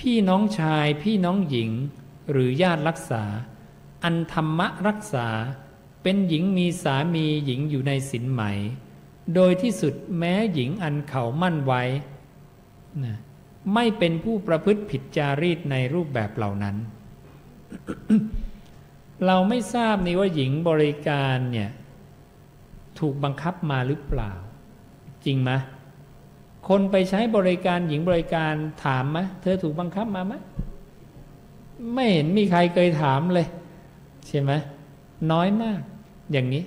พี่น้องชายพี่น้องหญิง หรือญาติรักษา อันธรรมะรักษา เป็นหญิงมีสามีหญิงอยู่ในสินไหม โดยที่สุดแม้หญิงอันเขามั่นไว้ไม่เป็นผู้ประพฤติผิดจารีตในรูปแบบเหล่านั้น เราไม่ทราบนี่ว่าหญิงบริการเนี่ย ถูกบังคับมาหรือเปล่า จริงไหมคนไปใช้บริการหญิงบริการถามไหมเธอถูกบังคับมาไหมไม่เห็นมีใครเคยถามเลย ใช่ไหมน้อยมาก อย่างนี้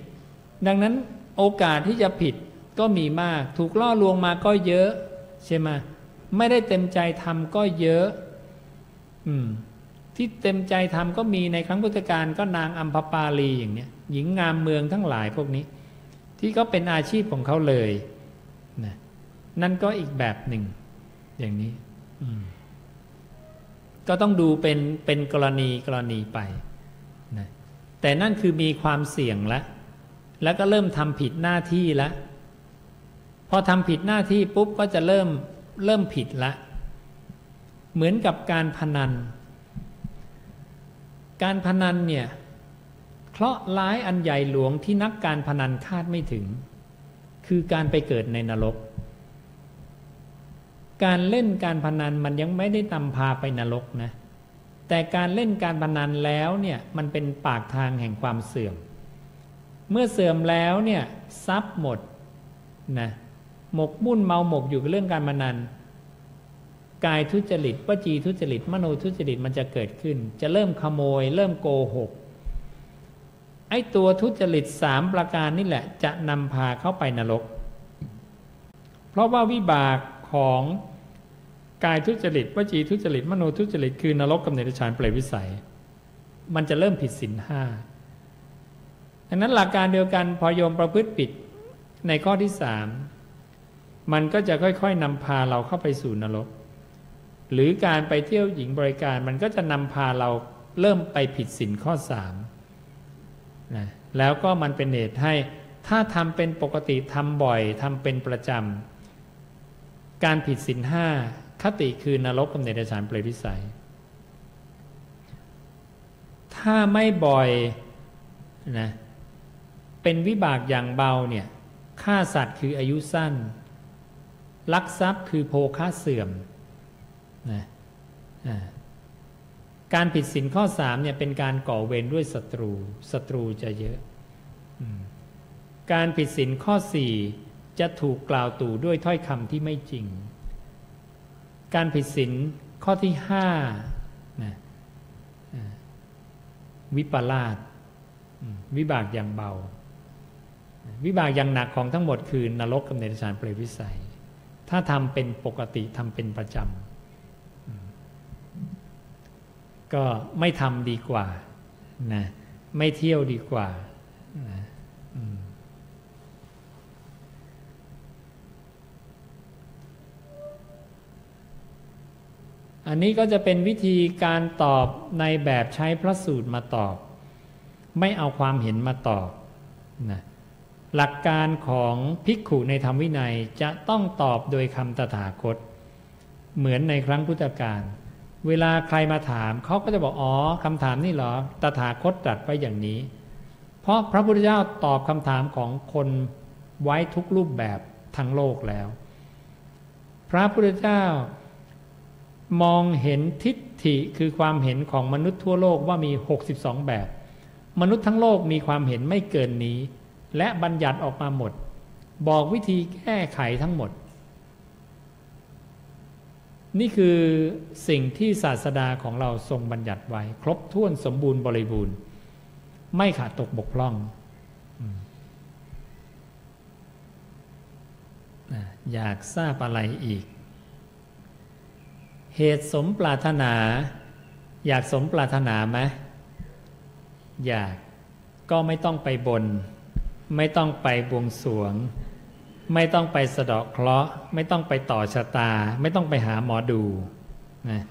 ดังนั้นโอกาสที่จะผิดก็มีมาก ถูกล่อลวงมาก็เยอะ ใช่ไหมไม่ได้เต็มใจทำก็เยอะ อืม ที่เต็มใจทำก็มีในครั้งพุทธกาลก็นางอัมพปาลีอย่างเนี้ยหญิงงามเมืองทั้งหลายพวกนี้ ที่ก็เป็นอาชีพของเขาเลยนะนั่นก็อีกแบบหนึ่ง อย่างนี้ก็ต้องดูเป็นเป็นกรณีกรณีไปนะแต่นั่นคือมีความเสี่ยงแล้วแล้วก็เริ่มทำผิดหน้าที่แล้วพอทำผิดหน้าที่ปุ๊บก็จะเริ่มเริ่มผิดละ เหมือนกับการพนัน การพนันเนี่ยเคราะห์ร้ายอันใหญ่หลวงที่นักการพนันคาดไม่ถึง คือการไปเกิดในนรก การเล่นการพนันมันยังไม่ได้นำพาไปนรกนะแต่การเล่นการพนันแล้วเนี่ยมันเป็นปากทางแห่งความเสื่อม เมื่อเสื่อมแล้วเนี่ยทรัพย์หมดนะหมกมุ่นเมาหมกอยู่กับเรื่องการพนัน กายทุจริตวจีทุจริต มโนทุจริตมันจะเกิดขึ้น จะเริ่มขโมย เริ่มโกหก ไอ้ตัวทุจริตสามประการนี่แหละ จะนำพาเข้าไปนรก เพราะว่าวิบากของกายทุจริตวจีทุจริต มโนทุจริต คือนรกกับเนรชานเปรตวิสัย มันจะเริ่มผิดศีลห้าดังนั้นหลักการเดียวกันพอโยมประพฤติผิดในข้อที่สามมันก็จะค่อยๆนำพาเราเข้าไปสู่นรก หรือการไปเที่ยวหญิงบริการมันก็จะนำพาเราเริ่มไปผิดศีลข้อสามนะแล้วก็มันเป็นเหตุให้ถ้าทำเป็นปกติทำบ่อยทำเป็นประจำการผิดศีลห้าคติคือนรกกับเนรชานเปรตวิสัย ถ้าไม่บ่อยนะเป็นวิบากอย่างเบาเนี่ยฆ่าสัตว์คืออายุสั้น ลักทรัพย์คือโภคาเสื่อม นะการผิดศีลข้อสามเนี่ยเป็นการก่อเวรด้วยศัตรูศัตรูจะเยอะ การผิดศีลข้อสี่จะถูกกล่าวตู่ด้วยถ้อยคำที่ไม่จริง การผิดศีลข้อที่ห้านะวิปลาสวิบากอย่างเบา วิบากอย่างหนักของทั้งหมดคือนรกกับเนรชานเปรตวิสัย ถ้าทำเป็นปกติทำเป็นประจำ ก็ไม่ทำดีกว่านะไม่เที่ยวดีกว่านะอันนี้ก็จะเป็นวิธีการตอบในแบบใช้พระสูตรมาตอบ ไม่เอาความเห็นมาตอบนะหลักการของภิกขุในธรรมวินัยจะต้องตอบโดยคำตถาคต เหมือนในครั้งพุทธกาล เวลาใครมาถามเขาก็จะบอกอ๋อคำถามนี่เหรอตถาคตตรัสไว้อย่างนี้ เพราะพระพุทธเจ้าตอบคำถามของคนไว้ทุกรูปแบบทั้งโลกแล้ว พระพุทธเจ้ามองเห็นทิฏฐิคือความเห็นของมนุษย์ทั่วโลกว่ามี 62 แบบ มนุษย์ทั้งโลกมีความเห็นไม่เกินนี้ และบัญญัติออกมาหมด บอกวิธีแก้ไขทั้งหมด นี่คือสิ่งที่ศาสดาของเราทรงบัญญัติไว้ ครบถ้วนสมบูรณ์บริบูรณ์ ไม่ขาดตกบกพร่อง อยากทราบอะไรอีก เหตุสมปรารถนา อยากสมปรารถนาไหมอยากก็ไม่ต้องไปบน ไม่ต้องไปบวงสวง ไม่ต้องไปสะเดาะเคราะห์ไม่ต้องไปต่อชะตา ไม่ต้องไปหาหมอดูนะ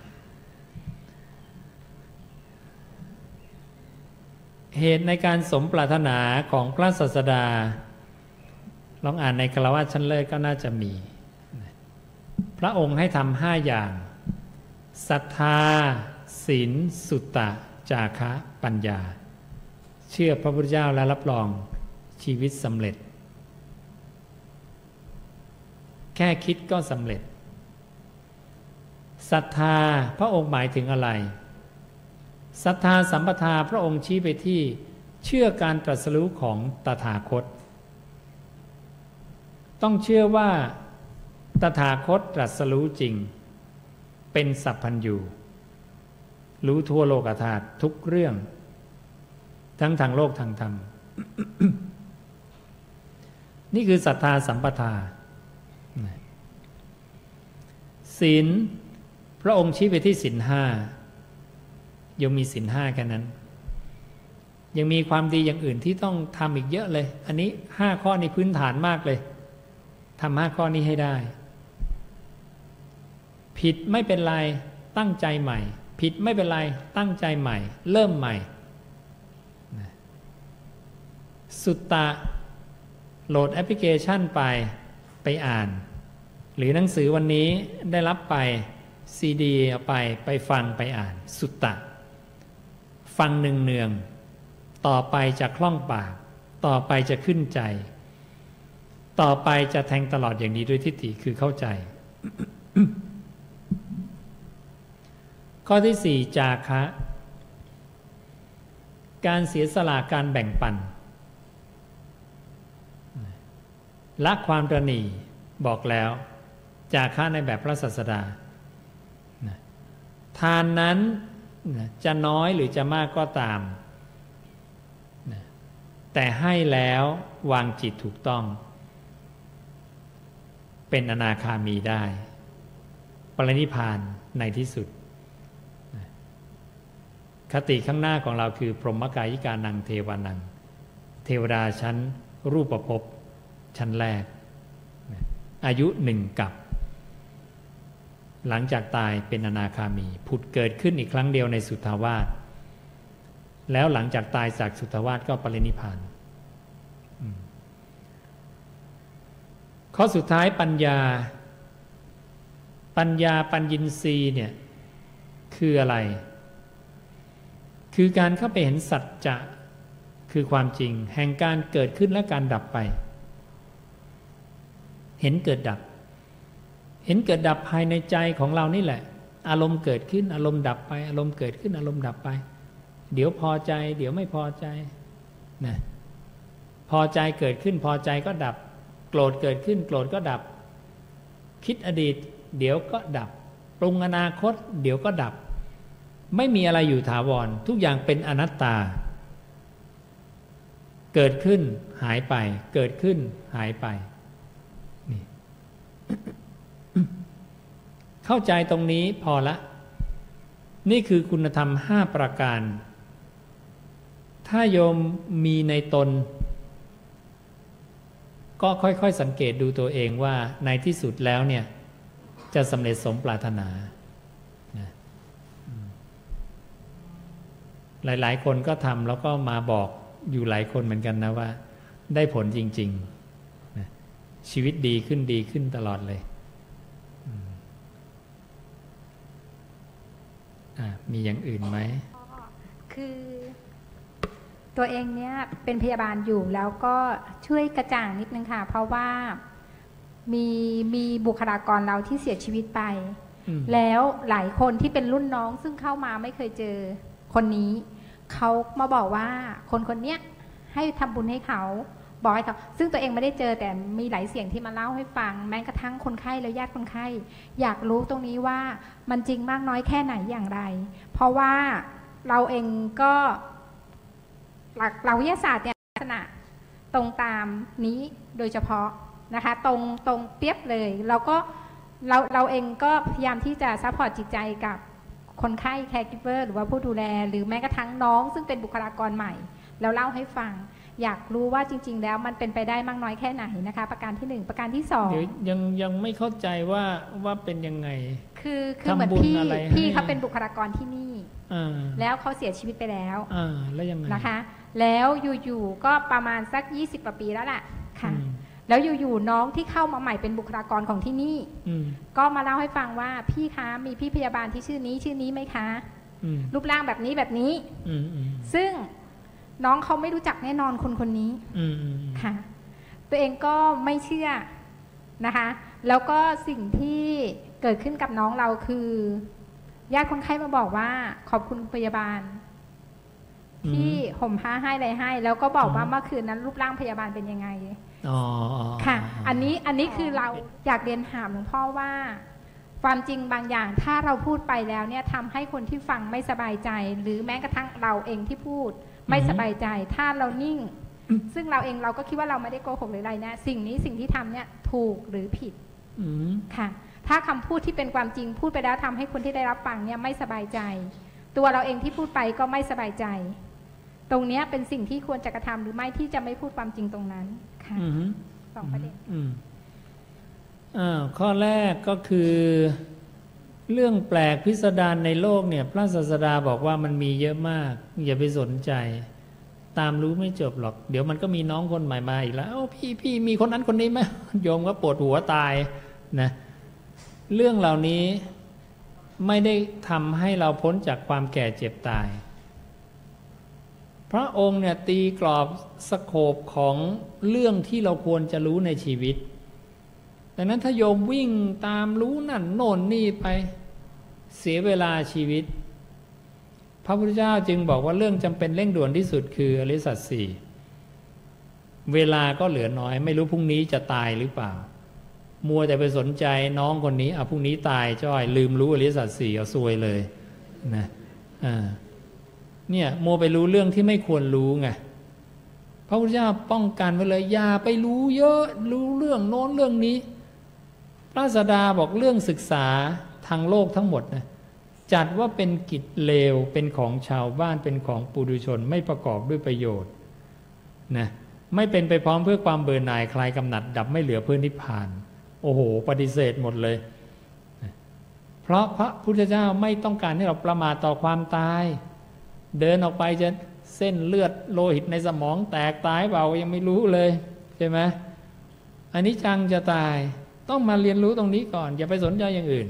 เหตุในการสมปรารถนาของพระศาสดา ลองอ่านในคารวะชั้นเลิศก็น่าจะมี พระองค์ให้ทำห้าอย่างศรัทธาศีลสุตตะ จาคะปัญญา เชื่อพระพุทธเจ้าและรับรองชีวิตสำเร็จ แค่คิดก็สำเร็จศรัทธาพระองค์หมายถึงอะไรศรัทธาสัมปทาพระองค์ชี้ไปที่เชื่อการตรัสรู้ของตถาคต ต้องเชื่อว่าตถาคตตรัสรู้จริง เป็นสัพพัญญูรู้ทั่วโลกธาตุทุกเรื่อง ทั้งทางโลกทางธรรม นี่คือศรัทธาสัมปทา ศีลพระองค์ชี้ไปที่ศีลห้ายังมีศีลห้าแค่นั้น ยังมีความดีอย่างอื่นที่ต้องทำอีกเยอะเลย อันนี้ห้าข้อนี้พื้นฐานมากเลยทำห้าข้อนี้ให้ได้ ผิดไม่เป็นไรตั้งใจใหม่ ผิดไม่เป็นไรตั้งใจใหม่ เริ่มใหม่ สุตตะโหลดแอปพลิเคชันไปไปอ่าน หรือหนังสือวันนี้ได้รับไปซีดีเอาไปไปฟังไปอ่าน สุตตะ ฟังหนึ่งเนือง ต่อไปจะคล่องปาก ต่อไปจะขึ้นใจ ต่อไปจะแทงตลอดอย่างนี้ด้วยทิฏฐิคือเข้าใจ ข้อที่สี่จาคะ การเสียสละการแบ่งปันละความระนีบอกแล้ว จาคะในแบบพระศาสดาทานนั้นจะน้อยหรือจะมากก็ตาม แต่ให้แล้ววางจิตถูกต้อง เป็นอนาคามีได้ ปรินิพานในที่สุด คติข้างหน้าของเราคือ พรหมกายิกานังเทวานัง เทวดาชั้น รูปประพชั้นแรก อายุหนึ่งกับ หลังจากตายเป็นอนาคามี ผุดเกิดขึ้นอีกครั้งเดียวในสุทธาวาสแล้วหลังจากตายจากสุทธาวาสก็ปรินิพานข้อสุดท้ายปัญญา ปัญญาปัญญินรีเนี่ยคืออะไร คือการเข้าไปเห็นสัจจะคือความจริง แห่งการเกิดขึ้นและการดับไป เห็นเกิดดับ เห็นเกิดดับภายในใจของเรานี่แหละ อารมณ์เกิดขึ้นอารมณ์ดับไป อารมณ์เกิดขึ้นอารมณ์ดับไป เดี๋ยวพอใจ เดี๋ยวไม่พอใจนะพอใจเกิดขึ้นพอใจก็ดับ โกรธเกิดขึ้น โกรธก็ดับ คิดอดีต เดี๋ยวก็ดับ ปรุงอนาคต เดี๋ยวก็ดับ ไม่มีอะไรอยู่ถาวร ทุกอย่างเป็นอนัตตา เกิดขึ้นหายไป เกิดขึ้นหายไปนี่ เข้าใจตรงนี้พอละ นี่คือคุณธรรมห้าประการ ถ้าโยมมีในตน ก็ค่อยๆสังเกตดูตัวเองว่าในที่สุดแล้วเนี่ย จะสำเร็จสมปรารถนาหลาย ๆ คนก็ทำแล้วก็มาบอกอยู่หลายคนเหมือนกันนะว่า ได้ผลจริง ๆ ชีวิตดีขึ้นดีขึ้นตลอดเลย มีอย่างอื่นไหม คือตัวเองเนี้ยเป็นพยาบาลอยู่แล้วก็ช่วยกระจ่างนิดนึงค่ะ เพราะว่ามีมีบุคลากรเราที่เสียชีวิตไป แล้วหลายคนที่เป็นรุ่นน้องซึ่งเข้ามาไม่เคยเจอคนนี้ เขามาบอกว่าคนคนนี้ให้ทำบุญให้เขา บอกให้เขาซึ่งตัวเองไม่ได้เจอแต่มีหลายเสียงที่มาเล่าให้ฟัง แม้กระทั่งคนไข้และญาติคนไข้ อยากรู้ตรงนี้ว่ามันจริงมากน้อยแค่ไหนอย่างไร เพราะว่าเราเองก็หลักหลักวิทยาศาสตร์เนี่ยลักษณะตรงตามนี้โดยเฉพาะนะคะ ตรงตรงเปียบเลยเราก็เราเราเองก็พยายามที่จะ support จิตใจกับคนไข้ caregiver หรือว่าผู้ดูแล หรือแม้กระทั่งน้องซึ่งเป็นบุคลากรใหม่ แล้วเล่าให้ฟัง อยากรู้ว่าจริง ๆ แล้วมันเป็นไปได้มากน้อยแค่ไหนนะคะ ประการที่หนึ่งประการที่สองเดี๋ยวยังยังไม่เข้าใจว่าว่าเป็นยังไง คือคือเหมือนทำบุญพี่อะไรให้พี่เขาเป็นบุคลากรที่นี่อ่าแล้วเขาเสียชีวิตไปแล้วอ่าแล้วยังไงนะคะ แล้วอยู่ๆก็ประมาณสัก 20กว่าปีแล้วล่ะค่ะอืมแล้วอยู่ๆน้องที่เข้ามาใหม่เป็นบุคลากรของที่นี่อืมก็มาเล่าให้ฟังว่าพี่คะมีพี่พยาบาลที่ชื่อนี้ชื่อนี้ไหมคะอืมรูปร่างแบบนี้แบบนี้อืมอืมซึ่ง น้องเขาไม่รู้จักแน่นอนคนคนนี้อืมอืมค่ะ ตัวเองก็ไม่เชื่อนะคะ แล้วก็สิ่งที่เกิดขึ้นกับน้องเราคือญาติคนไข้มาบอกว่า ขอบคุณพยาบาล ที่ห่มผ้าให้อะไรให้ แล้วก็บอกว่าเมื่อคืนนั้นรูปร่างพยาบาลเป็นยังไงอ๋ออ๋อค่ะ อันนี้อันนี้คือเราอยากเรียนถามหลวงพ่อว่า ความจริงบางอย่างถ้าเราพูดไปแล้วเนี่ยทำให้คนที่ฟังไม่สบายใจ หรือแม้กระทั่งเราเองที่พูด ไม่สบายใจถ้าเรานิ่ง ซึ่งเราเองเราก็คิดว่าเราไม่ได้โกหกหรืออะไรนะ สิ่งนี้สิ่งที่ทำเนี่ยถูกหรือผิดอืมค่ะ ถ้าคำพูดที่เป็นความจริงพูดไปแล้วทำให้คนที่ได้รับฟังเนี่ยไม่สบายใจ ตัวเราเองที่พูดไปก็ไม่สบายใจ ตรงเนี้ยเป็นสิ่งที่ควรจะกระทำหรือไม่ที่จะไม่พูดความจริงตรงนั้นค่ะอืมสองประเด็นอืมอ่าข้อแรกก็คือ เรื่องแปลกพิสดารในโลกเนี่ย พระศาสดาบอกว่ามันมีเยอะมาก อย่าไปสนใจ ตามรู้ไม่จบหรอก เดี๋ยวมันก็มีน้องคนใหม่มาอีกแล้วพี่พี่มีคนนั้นคนนี้ไหมโยมก็ปวดหัวตายนะเรื่องเหล่านี้ไม่ได้ทำให้เราพ้นจากความแก่เจ็บตาย พระองค์เนี่ยตีกรอบสโคปของเรื่องที่เราควรจะรู้ในชีวิต ดังนั้นถ้าโยมวิ่งตามรู้นั่นโน่นนี่ไปเสียเวลาชีวิต พระพุทธเจ้าจึงบอกว่าเรื่องจำเป็นเร่งด่วนที่สุดคืออริสัตสี่เวลาก็เหลือน้อย ไม่รู้พรุ่งนี้จะตายหรือเปล่า มัวแต่ไปสนใจน้องคนนี้อะพรุ่งนี้ตายจ้อย ลืมรู้อริสัตสี่เอาซวยเลยนะอ่าเนี่ยโมวไปรู้เรื่องที่ไม่ควรรู้ไงพระพุทธเจ้าป้องกันไว้เลยอย่าไปรู้เยอะรู้เรื่องโน้นเรื่องนี้ พระสดาบอกเรื่องศึกษาทางโลกทั้งหมดนะจัดว่าเป็นกิจเลวเป็นของชาวบ้านเป็นของปุถุชนไม่ประกอบด้วยประโยชน์นะไม่เป็นไปพร้อมเพื่อความเบื่อหน่ายคลายกำหนัด ดับไม่เหลือเพื่อนิพพาน โอ้โห ปฏิเสธหมดเลย เพราะพระพุทธเจ้าไม่ต้องการให้เราประมาทต่อความตาย เดินออกไปจะเส้นเลือดโลหิตในสมองแตกตายเปล่ายังไม่รู้เลย ใช่ไหมอันนี้จังจะตาย ต้องมาเรียนรู้ตรงนี้ก่อน อย่าไปสนใจอย่างอื่น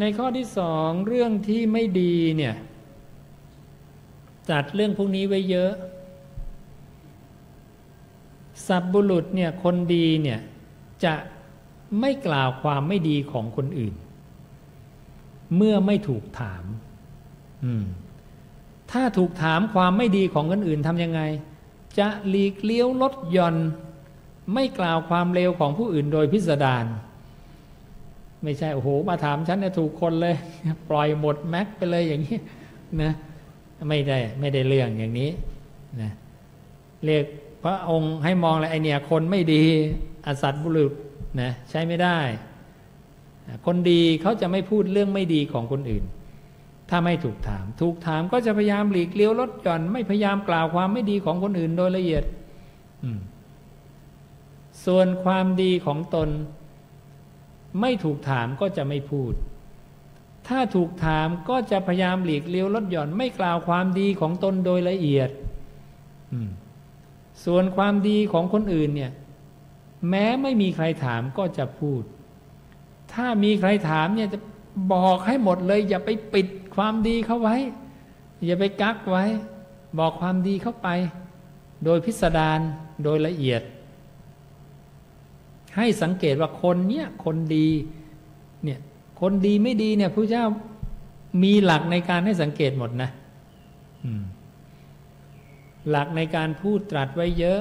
ในข้อที่สองเรื่องที่ไม่ดีเนี่ย จัดเรื่องพวกนี้ไว้เยอะ สับบุรุษเนี่ยคนดีเนี่ยจะไม่กล่าวความไม่ดีของคนอื่น เมื่อไม่ถูกถาม อืม ถ้าถูกถามความไม่ดีของคนอื่นทำยังไง จะหลีกเลี้ยวลดหย่อน ไม่กล่าวความเลวของผู้อื่นโดยพิสดารไม่ใช่โอ้โหมาถามฉันเนี่ยถูกคนเลย ปล่อยหมดแม็กไปเลยอย่างนี้นะไม่ได้ไม่ได้เรื่องอย่างนี้นะเรียกพระองค์ให้มองเลยไอเนี่ยคนไม่ดีอสัตบุรุษนะใช้ไม่ได้ คนดีเขาจะไม่พูดเรื่องไม่ดีของคนอื่น ถ้าไม่ถูกถาม ถูกถามก็จะพยายามหลีกเลี้ยวลดหย่อน ไม่พยายามกล่าวความไม่ดีของคนอื่นโดยละเอียด อืม ส่วนความดีของตน ไม่ถูกถามก็จะไม่พูด ถ้าถูกถามก็จะพยายามหลีกเลี้ยวลดหย่อนไม่กล่าวความดีของตนโดยละเอียด ส่วนความดีของคนอื่นเนี่ย แม้ไม่มีใครถามก็จะพูด ถ้ามีใครถามเนี่ยจะบอกให้หมดเลย อย่าไปปิดความดีเขาไว้ อย่าไปกักไว้ บอกความดีเข้าไป โดยพิสดารโดยละเอียด ให้สังเกตว่าคนเนี้ยคนดีเนี่ยคนดีไม่ดีเนี่ยพระเจ้ามีหลักในการให้สังเกตหมดนะหลักในการพูดตรัสไว้เยอะ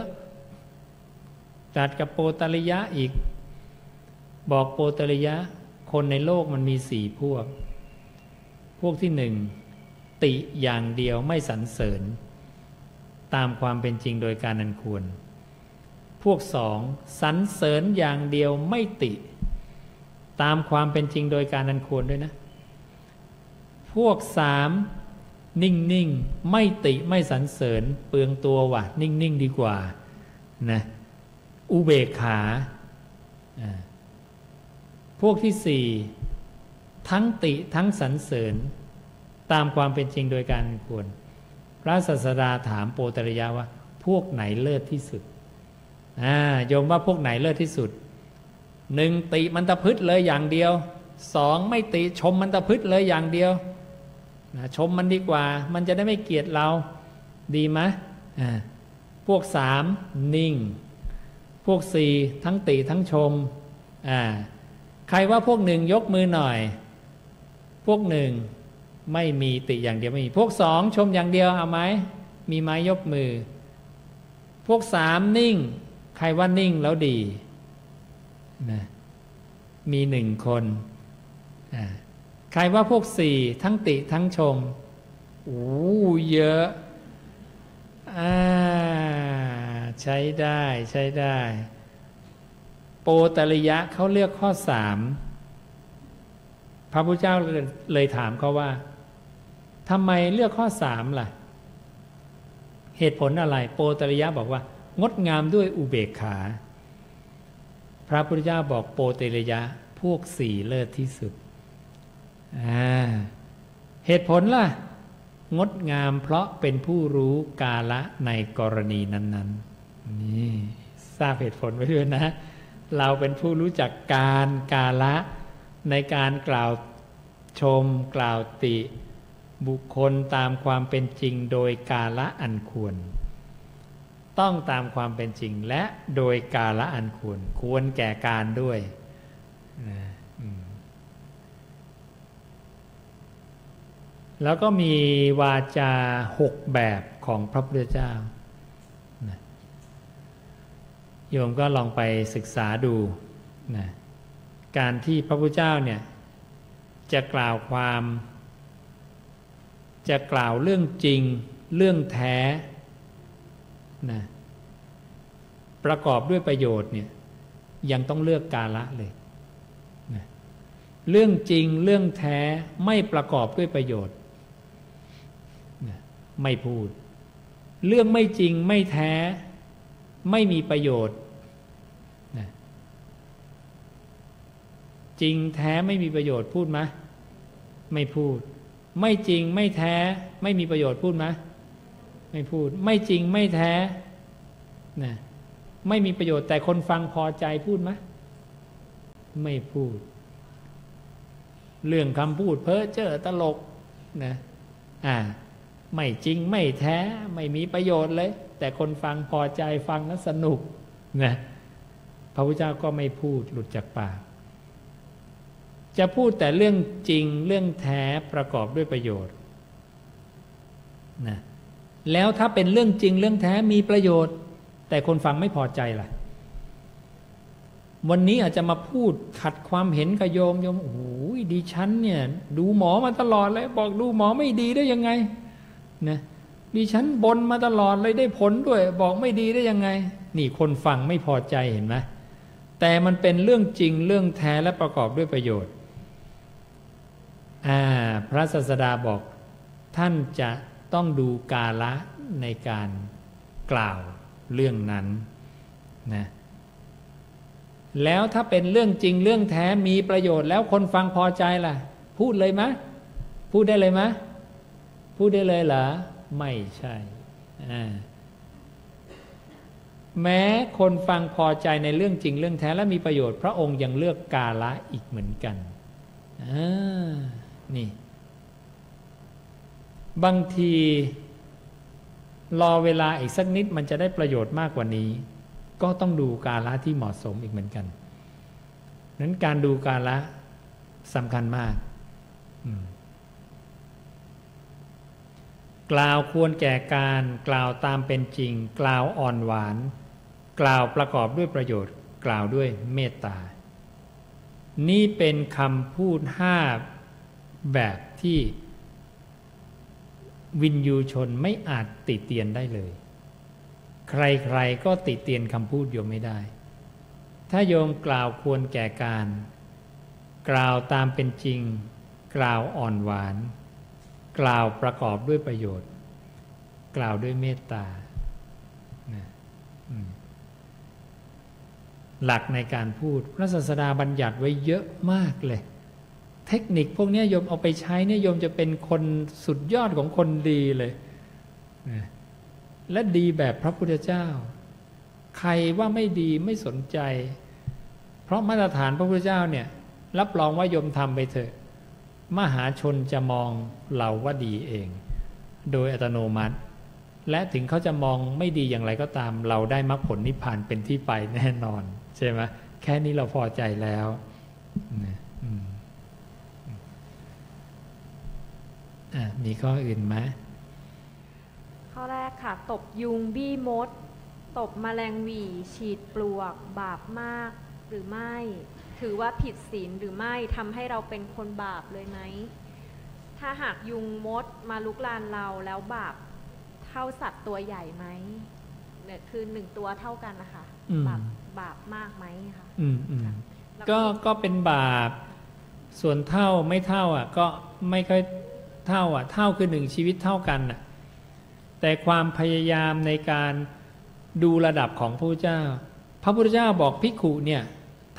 ตรัสกับโปตริยะอีก บอกโปตริยะ คนในโลกมันมีสี่พวก พวกที่หนึ่งติอย่างเดียวไม่สรรเสริญ ตามความเป็นจริงโดยการอันควร พวกสองสรรเสริญอย่างเดียวไม่ติ ตามความเป็นจริงโดยการอันควรด้วยนะ พวกสามนิ่งนิ่งไม่ติไม่สรรเสริญเปลืองตัววะนิ่งนิ่งดีกว่านะอุเบกขา พวกที่สี่ทั้งติทั้งสรรเสริญ ตามความเป็นจริงโดยการควร พระศาสดาถามโปตริยาว่า พวกไหนเลิศที่สุด โยมว่าพวกไหนเลิศที่สุดหนึ่งติมันตะพืชเลยอย่างเดียวสองไม่ติชมมันตะพืชเลยอย่างเดียวนะชมมันดีกว่า มันจะได้ไม่เกลียดเราดีไหมพวกสามนิ่ง พวกสี่ทั้งติทั้งชมอ่าใครว่าพวกหนึ่งยกมือหน่อย พวกหนึ่งไม่มีติอย่างเดียวไม่มี พวกสองชมอย่างเดียวเอาไหมมีไม้ยกมือ พวกสามนิ่ง ใครว่านิ่งแล้วดีนะมีหนึ่งคนใครว่าพวกสี่ทั้งติทั้งชมโอ้เยอะอ่าใช้ได้ใช้ได้ โปตริยะเขาเลือกข้อสามพระพุทธเจ้าเลยถามเขาว่าทำไมเลือกข้อสามล่ะ เหตุผลอะไร โปตริยะบอกว่า งดงามด้วยอุเบกขา พระพุทธเจ้าบอกโปตรยะ พวกสี่เลิศที่สุด เหตุผลล่ะ งดงามเพราะเป็นผู้รู้กาละในกรณีนั้น ๆ นี่ทราบเหตุผลไว้ด้วยนะ เราเป็นผู้รู้จักการกาละในการกล่าวชมกล่าวติ บุคคลตามความเป็นจริงโดยกาละอันควร ต้องตามความเป็นจริงและโดยกาละอันควรควรแก่การด้วยนะแล้วก็มีวาจาหกแบบของพระพุทธเจ้าโยมก็ลองไปศึกษาดูนะการที่พระพุทธเจ้าเนี่ยจะกล่าวความ จะกล่าวเรื่องจริง เรื่องแท้ นะประกอบด้วยประโยชน์เนี่ยยังต้องเลือกกาละเลยนะเรื่องจริงเรื่องแท้ไม่ประกอบด้วยประโยชน์ไม่พูด เรื่องไม่จริงไม่แท้ไม่มีประโยชน์นะจริงแท้ไม่มีประโยชน์พูดไหมไม่พูด ไม่จริงไม่แท้ไม่มีประโยชน์พูดไหม ไม่พูด ไม่จริงไม่แท้นะไม่มีประโยชน์แต่คนฟังพอใจพูดไหมไม่พูด เรื่องคำพูดเพ้อเจ้อตลกนะอ่า ไม่จริงไม่แท้ไม่มีประโยชน์เลย แต่คนฟังพอใจฟังแล้วสนุกนะพระพุทธเจ้าก็ไม่พูดหลุดจากปากจะพูดแต่เรื่องจริงเรื่องแท้ประกอบด้วยประโยชน์นะ แล้วถ้าเป็นเรื่องจริงเรื่องแท้มีประโยชน์ แต่คนฟังไม่พอใจล่ะ วันนี้อาจจะมาพูดขัดความเห็นกับโยมโยมโอ้ยดิฉันเนี่ย ดูหมอมาตลอดเลย บอกดูหมอไม่ดีได้ยังไงนะดิฉันบนมาตลอดเลยได้ผลด้วย บอกไม่ดีได้ยังไง นี่คนฟังไม่พอใจเห็นไหมแต่มันเป็นเรื่องจริงเรื่องแท้และประกอบด้วยประโยชน์ อ่า พระศาสดาบอกท่านจะ ต้องดูกาละในการกล่าวเรื่องนั้นนะแล้วถ้าเป็นเรื่องจริงเรื่องแท้มีประโยชน์แล้วคนฟังพอใจล่ะ พูดเลยไหมพูดได้เลยไหมพูดได้เลยเหรอ ไม่ใช่ แม้คนฟังพอใจในเรื่องจริงเรื่องแท้และมีประโยชน์ พระองค์ยังเลือกกาละอีกเหมือนกันนี่ บางทีรอเวลาอีกสักนิดมันจะได้ประโยชน์มากกว่านี้ ก็ต้องดูกาละที่เหมาะสมอีกเหมือนกันนั้นการดูกาละสำคัญมาก กล่าวควรแก่การกล่าวตามเป็นจริง กล่าวอ่อนหวาน กล่าวประกอบด้วยประโยชน์ กล่าวด้วยเมตตา นี่เป็นคำพูดห้าแบบที่ วินยูชนไม่อาจติเตียนได้เลย ใครๆก็ติเตียนคำพูดโยมไม่ได้ ถ้าโยมกล่าวควรแก่การ กล่าวตามเป็นจริง กล่าวอ่อนหวาน กล่าวประกอบด้วยประโยชน์ กล่าวด้วยเมตตาหลักในการพูด พระศาสดาบัญญัติไว้เยอะมากเลย ทคนิคพวกนี้โยมเอาไปใช้เนี่ยโยมจะเป็นคนสุดยอดของคนดีเลย และดีแบบพระพุทธเจ้า ใครว่าไม่ดีไม่สนใจ เพราะมาตรฐานพระพุทธเจ้าเนี่ย รับรองว่าโยมทำไปเถอะ มหาชนจะมองเราว่าดีเอง โดยอัตโนมัติ และถึงเขาจะมองไม่ดีอย่างไรก็ตาม เราได้มรรคผลนิพพานเป็นที่ไปแน่นอน ใช่ไหมแค่นี้เราพอใจแล้วมี ข้ออื่นไหมข้อแรกค่ะ ตบยุงบี้มด ตบมแมลงวีฉีดปลวก บาปมากหรือไม่ ถือว่าผิดศีลหรือไม่ทำให้เราเป็นคนบาปเลยไหม ถ้าหากยุงมดมาลุกลานเราแล้วบาปเท่าสัตว์ตัวใหญ่ไหมเนี่ยคือหนึ่งตัวเท่ากันนะคะบาปบาปมากไหมคะอืมอืมก็ก็เป็นบาป ส่วนเท่าไม่เท่าอะ ก็ไม่ค่อย เท่าอะเท่าคือหนึ่งชีวิตเท่ากันอะแต่ความพยายามในการดูระดับของพระพุทธเจ้า พระพุทธเจ้าบอกภิกขุเนี่ย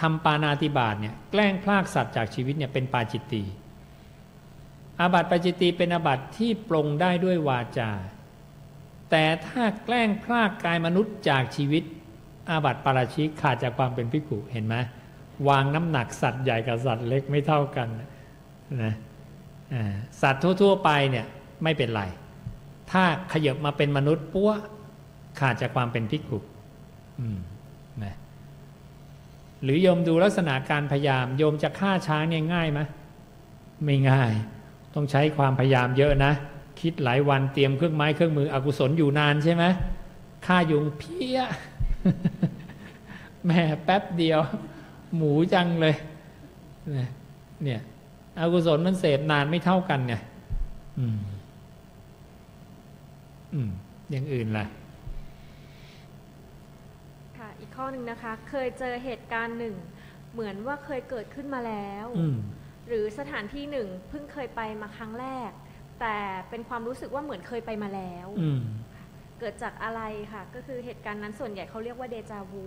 ทำปานาติบาตเนี่ยแกล้งพลากสัตว์จากชีวิตเนี่ยเป็นปาจิตตีอาบัติปาจิตตีเป็นอาบัติที่ปรงได้ด้วยวาจา แต่ถ้าแกล้งพลากกายมนุษย์จากชีวิต อาบัติปาราชิกขาดจากความเป็นพิกุเห็นไหมวางน้ำหนักสัตว์ใหญ่กับสัตว์เล็กไม่เท่ากันนะ สัตว์ทั่ว ๆ ไปเนี่ยไม่เป็นไร ถ้าขยับมาเป็นมนุษย์ปั้วขาดจากความเป็นพิกุนะหรือโยมดูลักษณะการพยายามโยมจะฆ่าช้างเนี่ยง่ายไหมไม่ง่าย ต้องใช้ความพยายามเยอะนะ คิดหลายวันเตรียมเครื่องไม้เครื่องมืออกุศลอยู่นานใช่ไหมฆ่ายุงเพี้ยแม่แป๊บเดียว หมูจังเลยเนี่ย อกุศลมันเสพนานไม่เท่ากันเนี่ยอืม อืม อย่างอื่นล่ะ ค่ะ อีกข้อหนึ่งนะคะ เคยเจอเหตุการณ์หนึ่ง เหมือนว่าเคยเกิดขึ้นมาแล้ว หรือสถานที่หนึ่งเพิ่งเคยไปมาครั้งแรก แต่เป็นความรู้สึกว่าเหมือนเคยไปมาแล้วเกิดจากอะไรค่ะ ก็คือเหตุการณ์นั้นส่วนใหญ่เขาเรียกว่าเดจาวู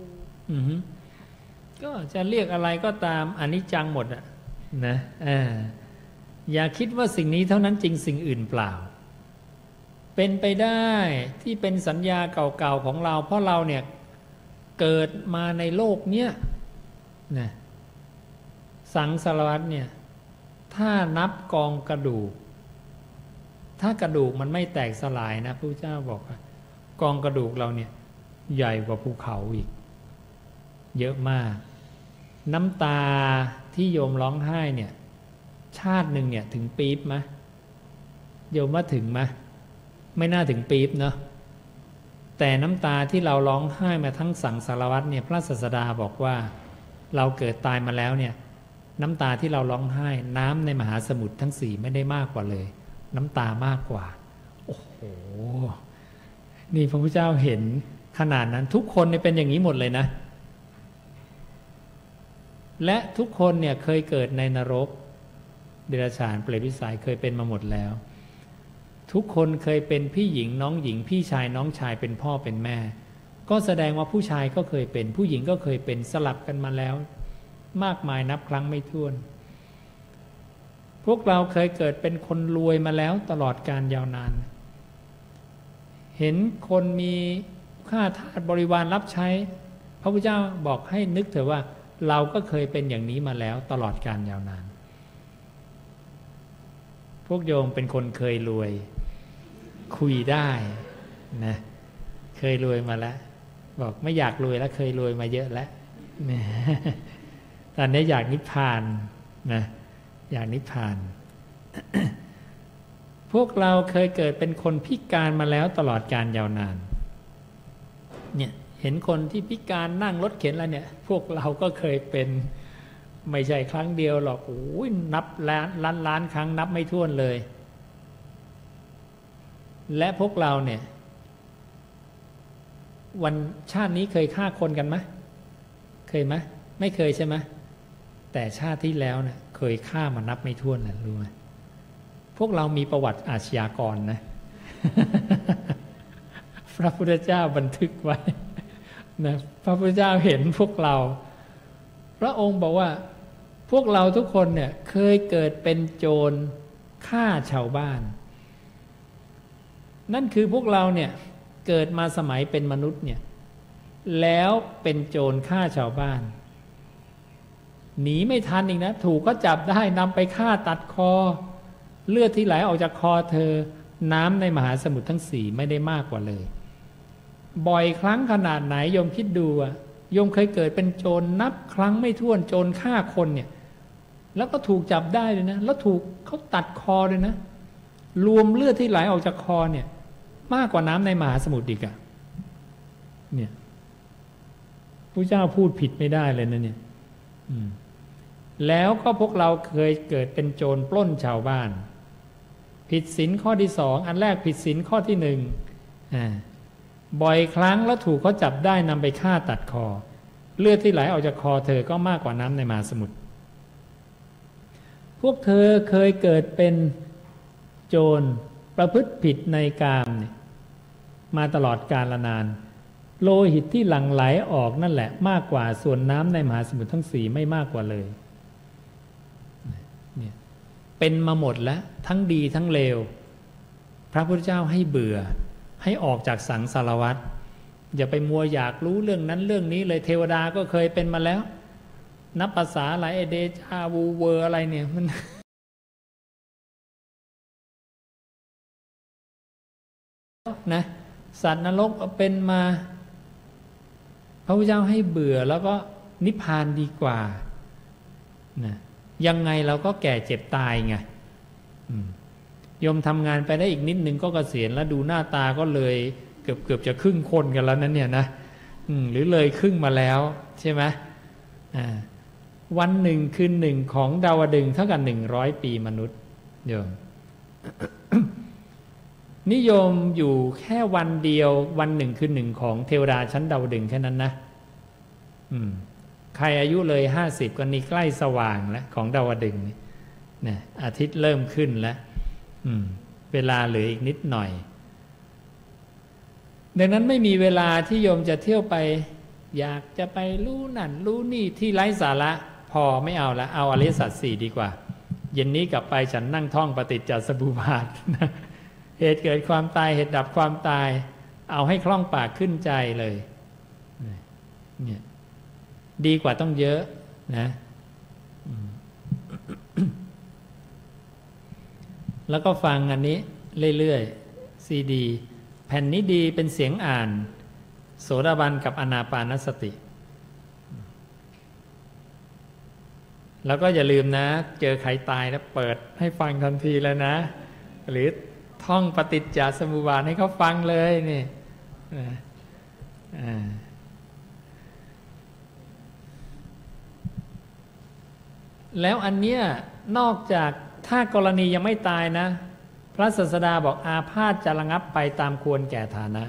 ก็จะเรียกอะไรก็ตามอนิจจังหมดอะ นะอย่าคิดว่าสิ่งนี้เท่านั้นจริงสิ่งอื่นเปล่า เป็นไปได้ที่เป็นสัญญาเก่าๆของเรา เพราะเราเนี่ยเกิดมาในโลกเนี้ยนะสังสารวัตเนี่ยถ้านับกองกระดูก ถ้ากระดูกมันไม่แตกสลายนะพระเจ้าบอกกองกระดูกเราเนี่ยใหญ่กว่าภูเขาอีก เยอะมาก น้ำตา ที่โยมร้องไห้เนี่ย ชาติหนึ่งเนี่ยถึงปี๊บไหมโยมว่าถึงไหมไม่น่าถึงปี๊บเนาะแต่น้ำตาที่เราร้องไห้มาทั้งสังสารวัตรเนี่ยพระศาสดาบอกว่า เราเกิดตายมาแล้วเนี่ย น้ำตาที่เราร้องไห้ น้ำในมหาสมุทรทั้งสี่ไม่ได้มากกว่าเลย น้ำตามากกว่า โอ้โหนี่พระพุทธเจ้าเห็นขนาดนั้นทุกคนเนี่ยเป็นอย่างนี้หมดเลยนะ และทุกคนเนี่ยเคยเกิดในนรก เดรัจฉานเปรตวิสัยเคยเป็นมาหมดแล้ว ทุกคนเคยเป็นพี่หญิงน้องหญิง พี่ชายน้องชายเป็นพ่อเป็นแม่ ก็แสดงว่าผู้ชายก็เคยเป็น ผู้หญิงก็เคยเป็นสลับกันมาแล้ว มากมายนับครั้งไม่ถ้วน พวกเราเคยเกิดเป็นคนรวยมาแล้วตลอดการยาวนาน เห็นคนมีข้าทาสบริวารรับใช้ พระพุทธเจ้าบอกให้นึกเถอะว่า เราก็เคยเป็นอย่างนี้มาแล้วตลอดการยาวนาน พวกโยมเป็นคนเคยรวย คุยได้นะเคยรวยมาแล้ว บอกไม่อยากรวยแล้วเคยรวยมาเยอะแล้วตอนนี้อยากนิพพานนะอยางนิพพาน พวกเราเคยเกิดเป็นคนพิการมาแล้วตลอดการยาวนาน เนี่ย เห็นคนที่พิการนั่งรถเข็นอะไรเนี่ย พวกเราก็เคยเป็นไม่ใช่ครั้งเดียวหรอกโอ้ยนับล้านล้านล้านครั้งนับไม่ถ้วนเลย และพวกเราเนี่ย วันชาตินี้เคยฆ่าคนกันไหมเคยไหมไม่เคยใช่ไหมแต่ชาติที่แล้วเนะ่ยเคยฆ่ามานับไม่ถ้วนนะรู้ไหมพวกเรามีประวัติอาชญากรนะ พระพุทธเจ้าบันทึกไว้ นะพระพุทธเจ้าเห็นพวกเรา พระองค์บอกว่าพวกเราทุกคนเนี่ยเคยเกิดเป็นโจรฆ่าชาวบ้าน นั่นคือพวกเราเนี่ยเกิดมาสมัยเป็นมนุษย์เนี่ยแล้วเป็นโจรฆ่าชาวบ้าน หนีไม่ทันอีกนะ ถูกก็จับได้นำไปฆ่าตัดคอ เลือดที่ไหลออกจากคอเธอ น้ำในมหาสมุทรทั้งสี่ไม่ได้มากกว่าเลย บ่อยครั้งขนาดไหนโยมคิดดูอะโยมเคยเกิดเป็นโจรนับครั้งไม่ถ้วนโจรฆ่าคนเนี่ย แล้วก็ถูกจับได้เลยนะ แล้วถูกเขาตัดคอเลยนะ รวมเลือดที่ไหลออกจากคอเนี่ย มากกว่าน้ำในมหาสมุทรอีกอะเนี่ยพระเจ้าพูดผิดไม่ได้เลยนะเนี่ยแล้วก็พวกเราเคยเกิดเป็นโจรปล้นชาวบ้าน ผิดศีลข้อที่สองอันแรกผิดศีลข้อที่หนึ่งอ่า บ่อยครั้งแล้วถูกเขาจับได้นำไปฆ่าตัดคอ เลือดที่ไหลออกจากคอเธอก็มากกว่าน้ำในมหาสมุทรพวกเธอเคยเกิดเป็นโจรประพฤติผิดในกามเนี่ยมาตลอดกาลนาน โลหิตที่หลั่งไหลออกนั่นแหละมากกว่าส่วนน้ำในมหาสมุทรทั้งสี่ไม่มากกว่าเลยเนี่ยเป็นมาหมดแล้วทั้งดีทั้งเลว พระพุทธเจ้าให้เบื่อ ให้ออกจากสังสารวัตรอย่าไปมัวอยากรู้เรื่องนั้นเรื่องนี้เลยเทวดาก็เคยเป็นมาแล้ว นับภาษาอะไรเอเดจาวูเวอร์อะไรเนี่ยมันนะสัตว์นรกเป็นมา พระพุทธเจ้าให้เบื่อแล้วก็นิพพานดีกว่านะยังไงเราก็แก่เจ็บตายไง ยมทำงานไปได้อีกนิดนึงก็เกษียณแล้วดูหน้าตาก็เลยเกือบเกือบจะครึ่งคนกันแล้วนั้นเนี่ยนะหรือเลยครึ่งมาแล้วใช่ไหมวันหนึ่งคืนหนึ่งของดาวดึงเท่ากับหนึ่งร้อยปีมนุษย์โยมนิยมอยู่แค่วันเดียววันหนึ่งคือหนึ่งของเทวดาชั้นดาวดึงแค่นั้นนะอืมใครอายุเลยห้าสิบก็นี่ใกล้สว่างแล้วของดาวดึงนี่อาทิตย์เริ่มขึ้นแล้ว เวลาเหลืออีกนิดหน่อย ดังนั้นไม่มีเวลาที่โยมจะเที่ยวไป อยากจะไปรู้นั่นรู้นี่ที่ไร้สาระ พอไม่เอาละเอาอริสัจสี่ดีกว่า เย็นนี้กลับไปฉันนั่งท่องปฏิจจสมุปบาทเหตุเกิดความตายเหตุดับความตาย เอาให้คล่องปากขึ้นใจเลยเนี่ยดีกว่าต้องเยอะนะ แล้วก็ฟังอันนี้เรื่อยๆซีดี แผ่นนี้ดีเป็นเสียงอ่าน โสดาบันกับอนาปานสติ แล้วก็อย่าลืมนะ เจอใครตายแล้วเปิดให้ฟังทันทีแล้วนะ หรือท่องปฏิจจสมุปบาทให้เขาฟังเลยนี่แล้วอันเนี้ยนอกจาก ถ้ากรณียังไม่ตายนะ พระศาสดาบอกอาพาธจะระงับไปตามควรแก่ฐานะ